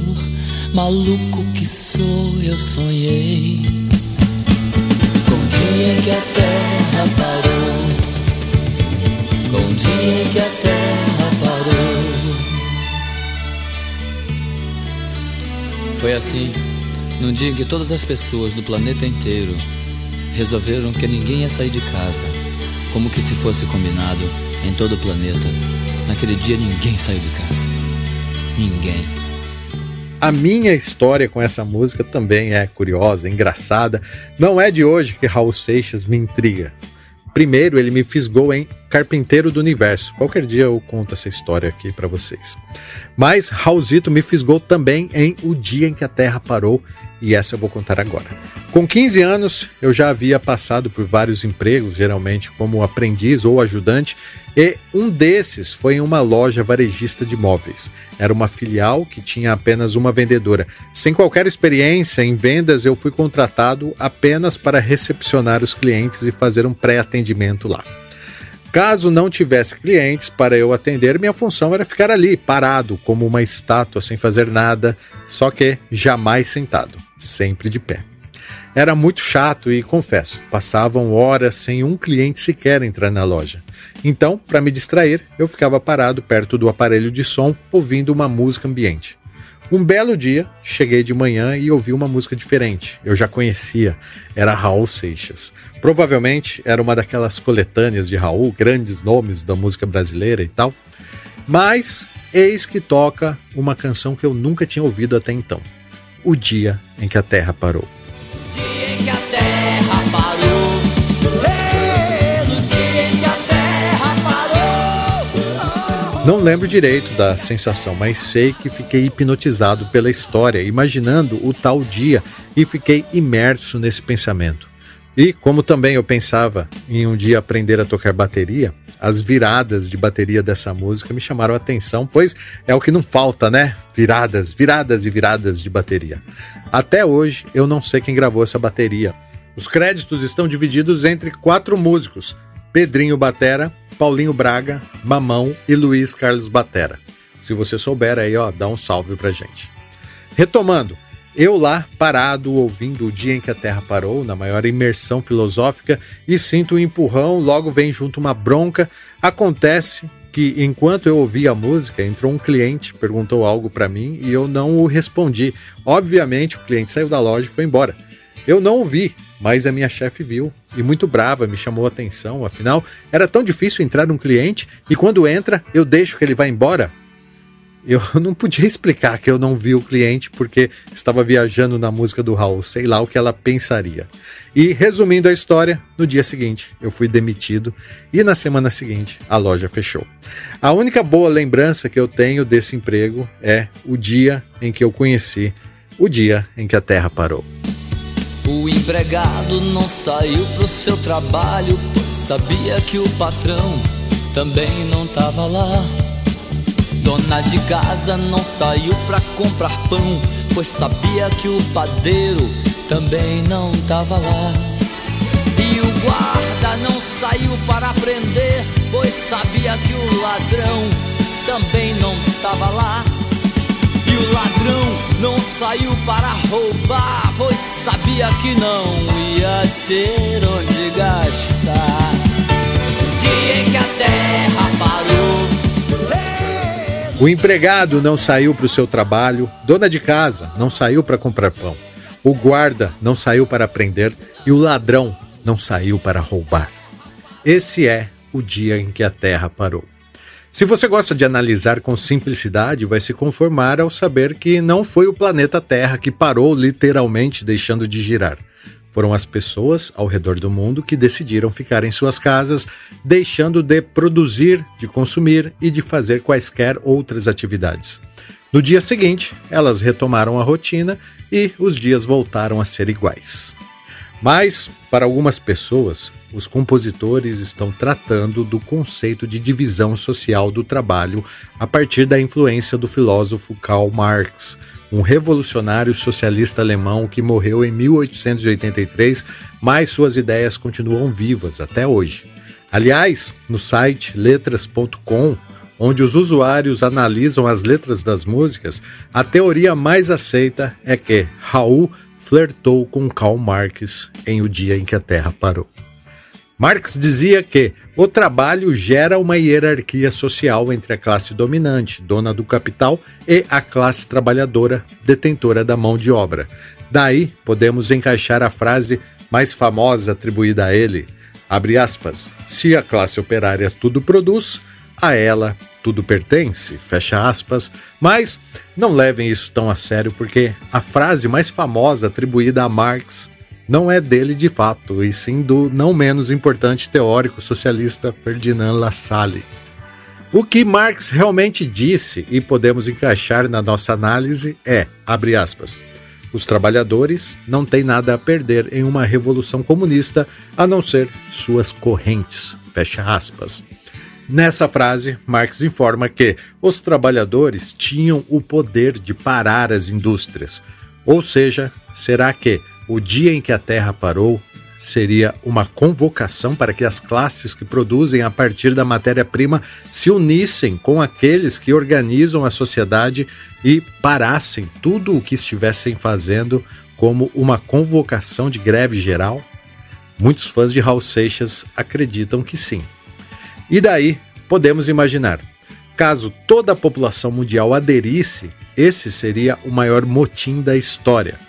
maluco que sou, eu sonhei. Com o dia que a terra parou o dia que a terra parou. Foi assim, num dia que todas as pessoas do planeta inteiro resolveram que ninguém ia sair de casa, como que se fosse combinado em todo o planeta. Naquele dia ninguém saiu de casa. Ninguém. A minha história com essa música também é curiosa, engraçada. Não é de hoje que Raul Seixas me intriga. Primeiro, ele me fisgou em Carpinteiro do Universo. Qualquer dia eu conto essa história aqui para vocês. Mas Raulzito me fisgou também em O Dia em que a Terra Parou, e essa eu vou contar agora. Com 15 anos, eu já havia passado por vários empregos, geralmente como aprendiz ou ajudante, e um desses foi em uma loja varejista de móveis. Era uma filial que tinha apenas uma vendedora. Sem qualquer experiência em vendas, eu fui contratado apenas para recepcionar os clientes e fazer um pré-atendimento lá. Caso não tivesse clientes para eu atender, minha função era ficar ali, parado, como uma estátua, sem fazer nada, só que jamais sentado, sempre de pé. Era muito chato e, confesso, passavam horas sem um cliente sequer entrar na loja. Então, para me distrair, eu ficava parado perto do aparelho de som, ouvindo uma música ambiente. Um belo dia, cheguei de manhã e ouvi uma música diferente. Eu já conhecia, era Raul Seixas. Provavelmente era uma daquelas coletâneas de Raul, grandes nomes da música brasileira e tal. Mas eis que toca uma canção que eu nunca tinha ouvido até então: O Dia em que a Terra Parou. Não lembro direito da sensação, mas sei que fiquei hipnotizado pela história, imaginando o tal dia e fiquei imerso nesse pensamento. E como também eu pensava em um dia aprender a tocar bateria, as viradas de bateria dessa música me chamaram a atenção, pois é o que não falta, né? Viradas, viradas e viradas de bateria. Até hoje eu não sei quem gravou essa bateria. Os créditos estão divididos entre quatro músicos: Pedrinho Batera, Paulinho Braga, Mamão e Luiz Carlos Batera. Se você souber aí, ó, dá um salve pra gente. Retomando, eu lá, parado, ouvindo o dia em que a Terra parou, na maior imersão filosófica, e sinto um empurrão, logo vem junto uma bronca. Acontece que, enquanto eu ouvia a música, entrou um cliente, perguntou algo para mim e eu não o respondi. Obviamente, o cliente saiu da loja e foi embora. Eu não ouvi, mas a minha chefe viu e, muito brava, me chamou a atenção. Afinal, era tão difícil entrar um cliente e, quando entra, eu deixo que ele vá embora. Eu [LAUGHS] não podia explicar que eu não vi o cliente porque estava viajando na música do Raul, sei lá o que ela pensaria. E resumindo a história, no dia seguinte eu fui demitido e na semana seguinte a loja fechou. A única boa lembrança que eu tenho desse emprego é o dia em que eu conheci o dia em que a Terra parou. O empregado não saiu pro seu trabalho, sabia que o patrão também não tava lá. Dona de casa não saiu pra comprar pão, pois sabia que o padeiro também não tava lá. E o guarda não saiu para prender, pois sabia que o ladrão também não tava lá. E o ladrão não saiu para roubar, pois sabia que não ia ter onde gastar. Dia em que a terra parou. O empregado não saiu para o seu trabalho, dona de casa não saiu para comprar pão, o guarda não saiu para prender e o ladrão não saiu para roubar. Esse é o dia em que a terra parou. Se você gosta de analisar com simplicidade, vai se conformar ao saber que não foi o planeta Terra que parou literalmente deixando de girar. Foram as pessoas ao redor do mundo que decidiram ficar em suas casas, deixando de produzir, de consumir e de fazer quaisquer outras atividades. No dia seguinte, elas retomaram a rotina e os dias voltaram a ser iguais. Mas, para algumas pessoas, os compositores estão tratando do conceito de divisão social do trabalho a partir da influência do filósofo Karl Marx, um revolucionário socialista alemão que morreu em 1883, mas suas ideias continuam vivas até hoje. Aliás, no site letras.com, onde os usuários analisam as letras das músicas, a teoria mais aceita é que Raul flertou com Karl Marx em O Dia em que a Terra Parou. Marx dizia que o trabalho gera uma hierarquia social entre a classe dominante, dona do capital, e a classe trabalhadora, detentora da mão de obra. Daí podemos encaixar a frase mais famosa atribuída a ele, abre aspas, se a classe operária tudo produz, a ela tudo pertence, fecha aspas, mas não levem isso tão a sério porque a frase mais famosa atribuída a Marx não é dele de fato, e sim do não menos importante teórico socialista Ferdinand Lassalle. O que Marx realmente disse e podemos encaixar na nossa análise é, abre aspas, Os trabalhadores não têm nada a perder em uma revolução comunista a não ser suas correntes. Fecha aspas. Nessa frase, Marx informa que os trabalhadores tinham o poder de parar as indústrias. Ou seja, será que o dia em que a Terra parou seria uma convocação para que as classes que produzem a partir da matéria-prima se unissem com aqueles que organizam a sociedade e parassem tudo o que estivessem fazendo como uma convocação de greve geral? Muitos fãs de Raul Seixas acreditam que sim. E daí, podemos imaginar, caso toda a população mundial aderisse, esse seria o maior motim da história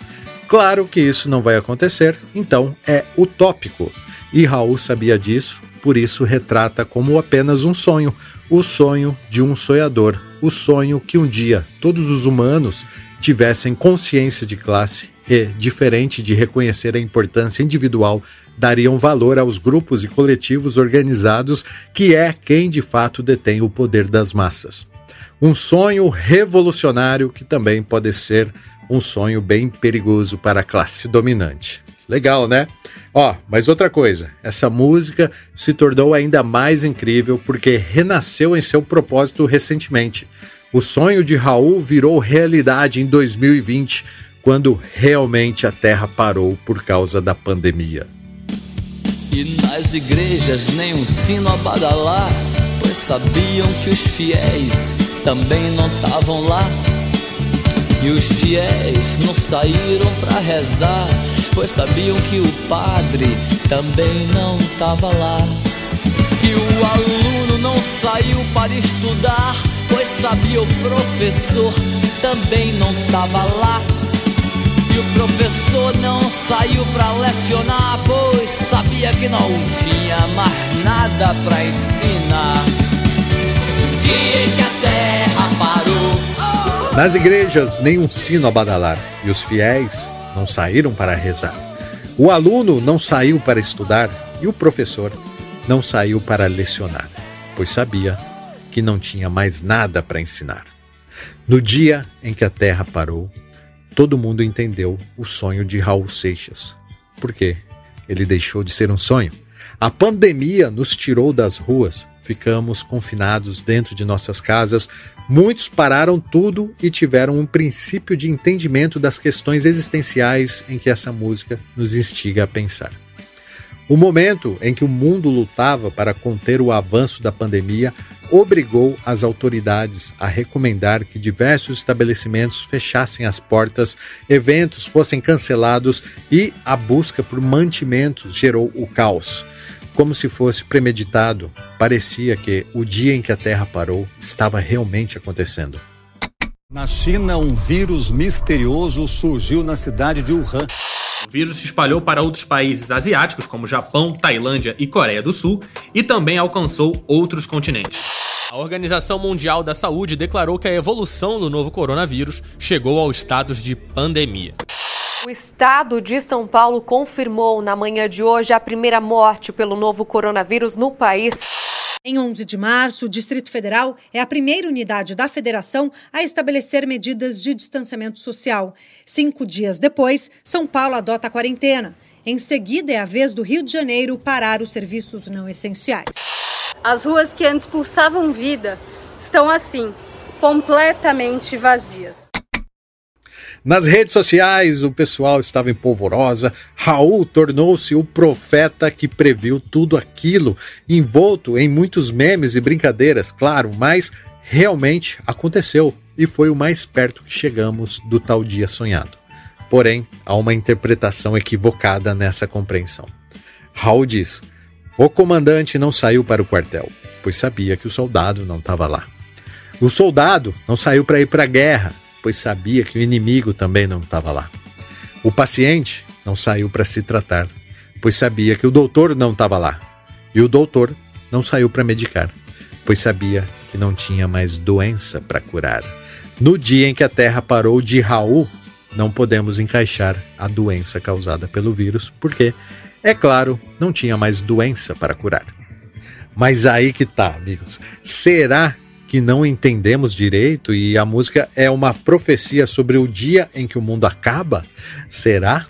Claro que isso não vai acontecer, então é utópico. E Raul sabia disso, por isso retrata como apenas um sonho, o sonho de um sonhador, o sonho que um dia todos os humanos tivessem consciência de classe e, diferente de reconhecer a importância individual, dariam valor aos grupos e coletivos organizados, que é quem de fato detém o poder das massas. Um sonho revolucionário que também pode ser um sonho bem perigoso para a classe dominante. Legal, né? Ó, mas outra coisa, essa música se tornou ainda mais incrível porque renasceu em seu propósito recentemente. O sonho de Raul virou realidade em 2020, quando realmente a Terra parou por causa da pandemia. E nas igrejas nem um sino a badalar, pois sabiam que os fiéis também não estavam lá e os fiéis não saíram para rezar, pois sabiam que o padre também não estava lá. E o aluno não saiu para estudar, pois sabia o professor também não estava lá. E o professor não saiu para lecionar, pois sabia que não tinha mais nada para ensinar. O dia em que a terra parou nas igrejas, nenhum sino a badalar, e os fiéis não saíram para rezar. O aluno não saiu para estudar, e o professor não saiu para lecionar, pois sabia que não tinha mais nada para ensinar. No dia em que a terra parou, todo mundo entendeu o sonho de Raul Seixas. Por quê? Ele deixou de ser um sonho. A pandemia nos tirou das ruas, ficamos confinados dentro de nossas casas, muitos pararam tudo e tiveram um princípio de entendimento das questões existenciais em que essa música nos instiga a pensar. O momento em que o mundo lutava para conter o avanço da pandemia obrigou as autoridades a recomendar que diversos estabelecimentos fechassem as portas, eventos fossem cancelados e a busca por mantimentos gerou o caos como se fosse premeditado, parecia que o dia em que a Terra parou estava realmente acontecendo. Na China, um vírus misterioso surgiu na cidade de Wuhan. O vírus se espalhou para outros países asiáticos, como Japão, Tailândia e Coreia do Sul, e também alcançou outros continentes. A Organização Mundial da Saúde declarou que a evolução do novo coronavírus chegou aos estados de pandemia. O estado de São Paulo confirmou na manhã de hoje a primeira morte pelo novo coronavírus no país. Em 11 de março, o Distrito Federal é a primeira unidade da federação a estabelecer medidas de distanciamento social. Cinco dias depois, São Paulo adota a quarentena. Em seguida, é a vez do Rio de Janeiro parar os serviços não essenciais. As ruas que antes pulsavam vida estão assim, completamente vazias. Nas redes sociais, o pessoal estava em polvorosa. Raul tornou-se o profeta que previu tudo aquilo, envolto em muitos memes e brincadeiras, claro, mas realmente aconteceu e foi o mais perto que chegamos do tal dia sonhado. Porém, há uma interpretação equivocada nessa compreensão. Raul diz: o comandante não saiu para o quartel, pois sabia que o soldado não estava lá. O soldado não saiu para ir para a guerra, pois sabia que o inimigo também não estava lá. O paciente não saiu para se tratar, pois sabia que o doutor não estava lá. E o doutor não saiu para medicar, pois sabia que não tinha mais doença para curar. No dia em que a Terra parou de Raul, não podemos encaixar a doença causada pelo vírus, porque, é claro, não tinha mais doença para curar. Mas aí que tá, amigos. Será que não entendemos direito e a música é uma profecia sobre o dia em que o mundo acaba? Será?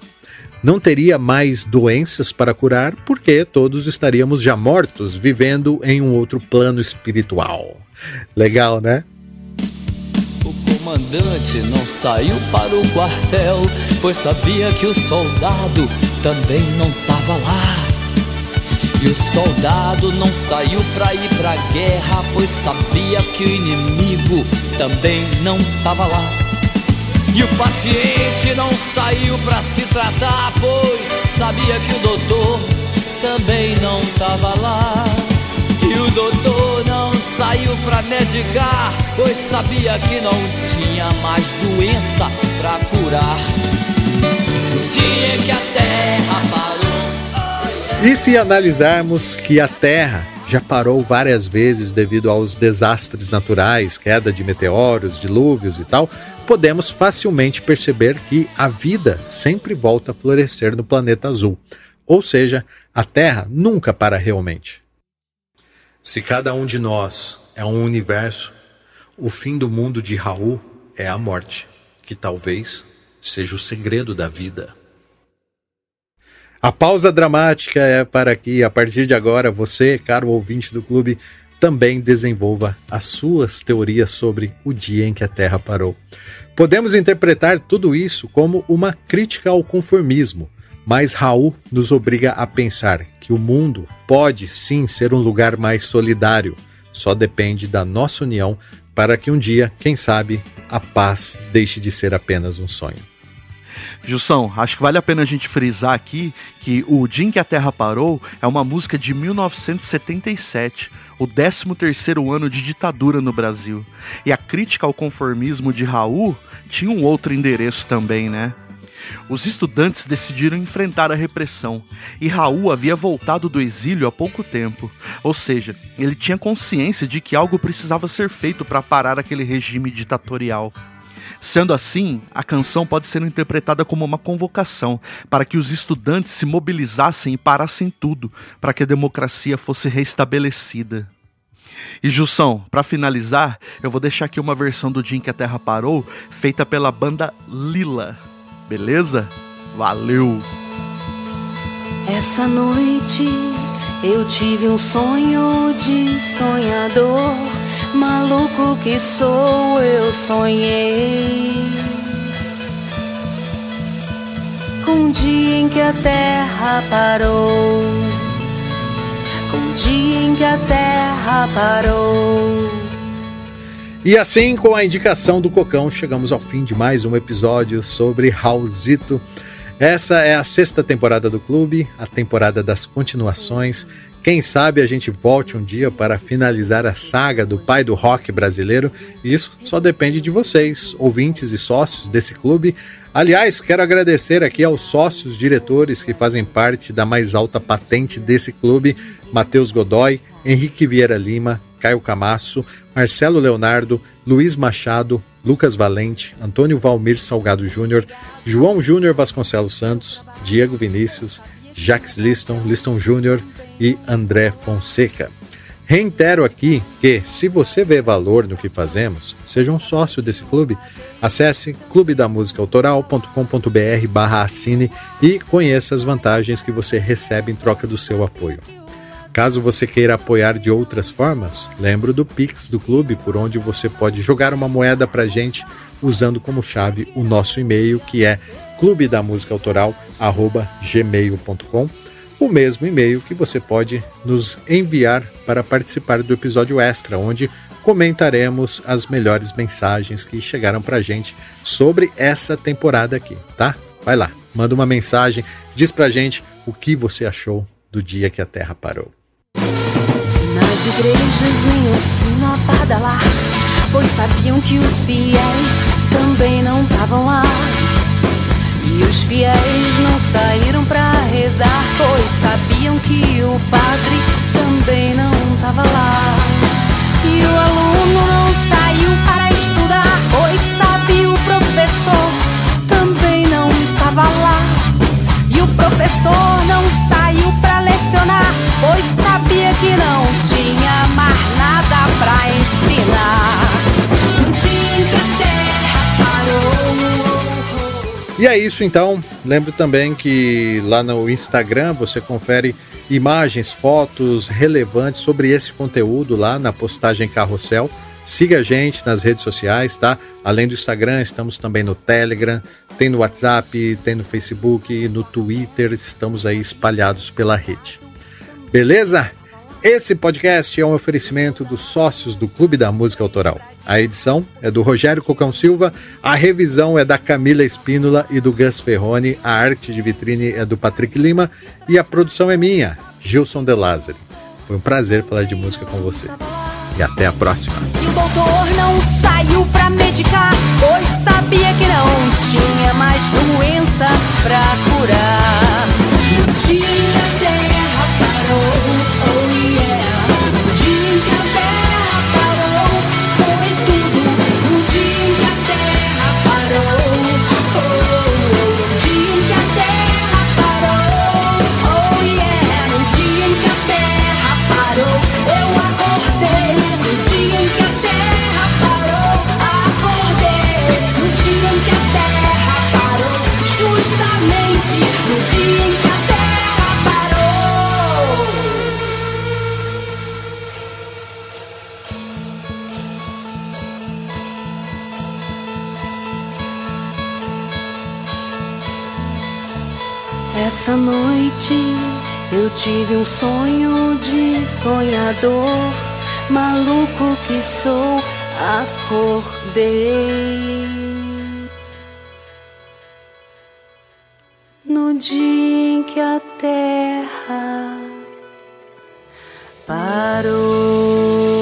Não teria mais doenças para curar porque todos estaríamos já mortos, vivendo em um outro plano espiritual. Legal, né? Comandante não saiu para o quartel, pois sabia que o soldado também não estava lá. E o soldado não saiu pra ir pra guerra, pois sabia que o inimigo também não tava lá. E o paciente não saiu pra se tratar, pois sabia que o doutor também não tava lá. E o doutor saiu pra medicar, pois sabia que não tinha mais doença pra curar. Dia que a terra parou. E se analisarmos que a Terra já parou várias vezes devido aos desastres naturais, queda de meteoros, dilúvios e tal, podemos facilmente perceber que a vida sempre volta a florescer no planeta azul. Ou seja, a Terra nunca para realmente. Se cada um de nós é um universo, o fim do mundo de Raul é a morte, que talvez seja o segredo da vida. A pausa dramática é para que, a partir de agora, você, caro ouvinte do clube, também desenvolva as suas teorias sobre o dia em que a Terra parou. Podemos interpretar tudo isso como uma crítica ao conformismo, mas Raul nos obriga a pensar que o mundo pode sim ser um lugar mais solidário, só depende da nossa união para que um dia, quem sabe, a paz deixe de ser apenas um sonho. Gilson, acho que vale a pena a gente frisar aqui que o Dia em que a Terra Parou é uma música de 1977, o 13º ano de ditadura no Brasil. E a crítica ao conformismo de Raul tinha um outro endereço também, né? Os estudantes decidiram enfrentar a repressão, e Raul havia voltado do exílio há pouco tempo, ou seja, ele tinha consciência de que algo precisava ser feito para parar aquele regime ditatorial. Sendo assim, a canção pode ser interpretada como uma convocação para que os estudantes se mobilizassem e parassem tudo para que a democracia fosse restabelecida. E Jussão, para finalizar, eu vou deixar aqui uma versão do Dia em que a Terra Parou, feita pela banda Lila. Beleza? Valeu! Essa noite eu tive um sonho de sonhador Maluco que sou, eu sonhei com o dia em que a terra parou. Com o dia em que a terra parou. E assim, com a indicação do Cocão, chegamos ao fim de mais um episódio sobre Raulzito. Essa é a sexta temporada do clube, a temporada das continuações. Quem sabe a gente volte um dia para finalizar a saga do pai do rock brasileiro. Isso só depende de vocês, ouvintes e sócios desse clube. Aliás, quero agradecer aqui aos sócios diretores que fazem parte da mais alta patente desse clube: Matheus Godoy, Henrique Vieira Lima, Caio Camasso, Marcelo Leonardo, Luiz Machado, Lucas Valente, Antônio Valmir Salgado Júnior, João Júnior Vasconcelos Santos, Diego Vinícius, Jacques Liston, Liston Júnior e André Fonseca. Reitero aqui que, se você vê valor no que fazemos, seja um sócio desse clube. Acesse clubedamusicaautoral.com.br barra assine e conheça as vantagens que você recebe em troca do seu apoio. Caso você queira apoiar de outras formas, lembro do Pix do clube, por onde você pode jogar uma moeda para gente usando como chave o nosso e-mail, que é clubedamusicaautoral.gmail.com o mesmo e-mail que você pode nos enviar para participar do episódio extra, onde comentaremos as melhores mensagens que chegaram para gente sobre essa temporada aqui, tá? Vai lá, manda uma mensagem, diz pra gente o que você achou do dia que a Terra parou. Nas igrejas nem ensino a bardalar, pois sabiam que os fiéis também não estavam lá. E os fiéis não saíram pra rezar, pois sabiam que o padre também não tava lá. E o aluno não saiu para estudar, pois sabe o professor também não tava lá. E o professor não saiu pra lecionar, pois sabia que não tinha mais nada pra ensinar. Um dia que a terra parou. E é isso então. Lembro também que lá no Instagram você confere imagens, fotos relevantes sobre esse conteúdo lá na postagem Carrossel. Siga a gente nas redes sociais, tá? Além do Instagram, estamos também no Telegram, tem no WhatsApp, tem no Facebook, no Twitter, estamos aí espalhados pela rede. Beleza? Esse podcast é um oferecimento dos sócios do Clube da Música Autoral. A edição é do Rogério Cocão Silva, a revisão é da Camila Espínola e do Gus Ferroni, a arte de vitrine é do Patrick Lima e a produção é minha, Gilson De Lázari. Foi um prazer falar de música com você. E até a próxima. E o doutor não saiu pra medicar, pois sabia que não tinha mais doença pra curar. Um dia Essa noite eu tive um sonho de sonhador, maluco que sou, acordei. No dia em que a terra parou.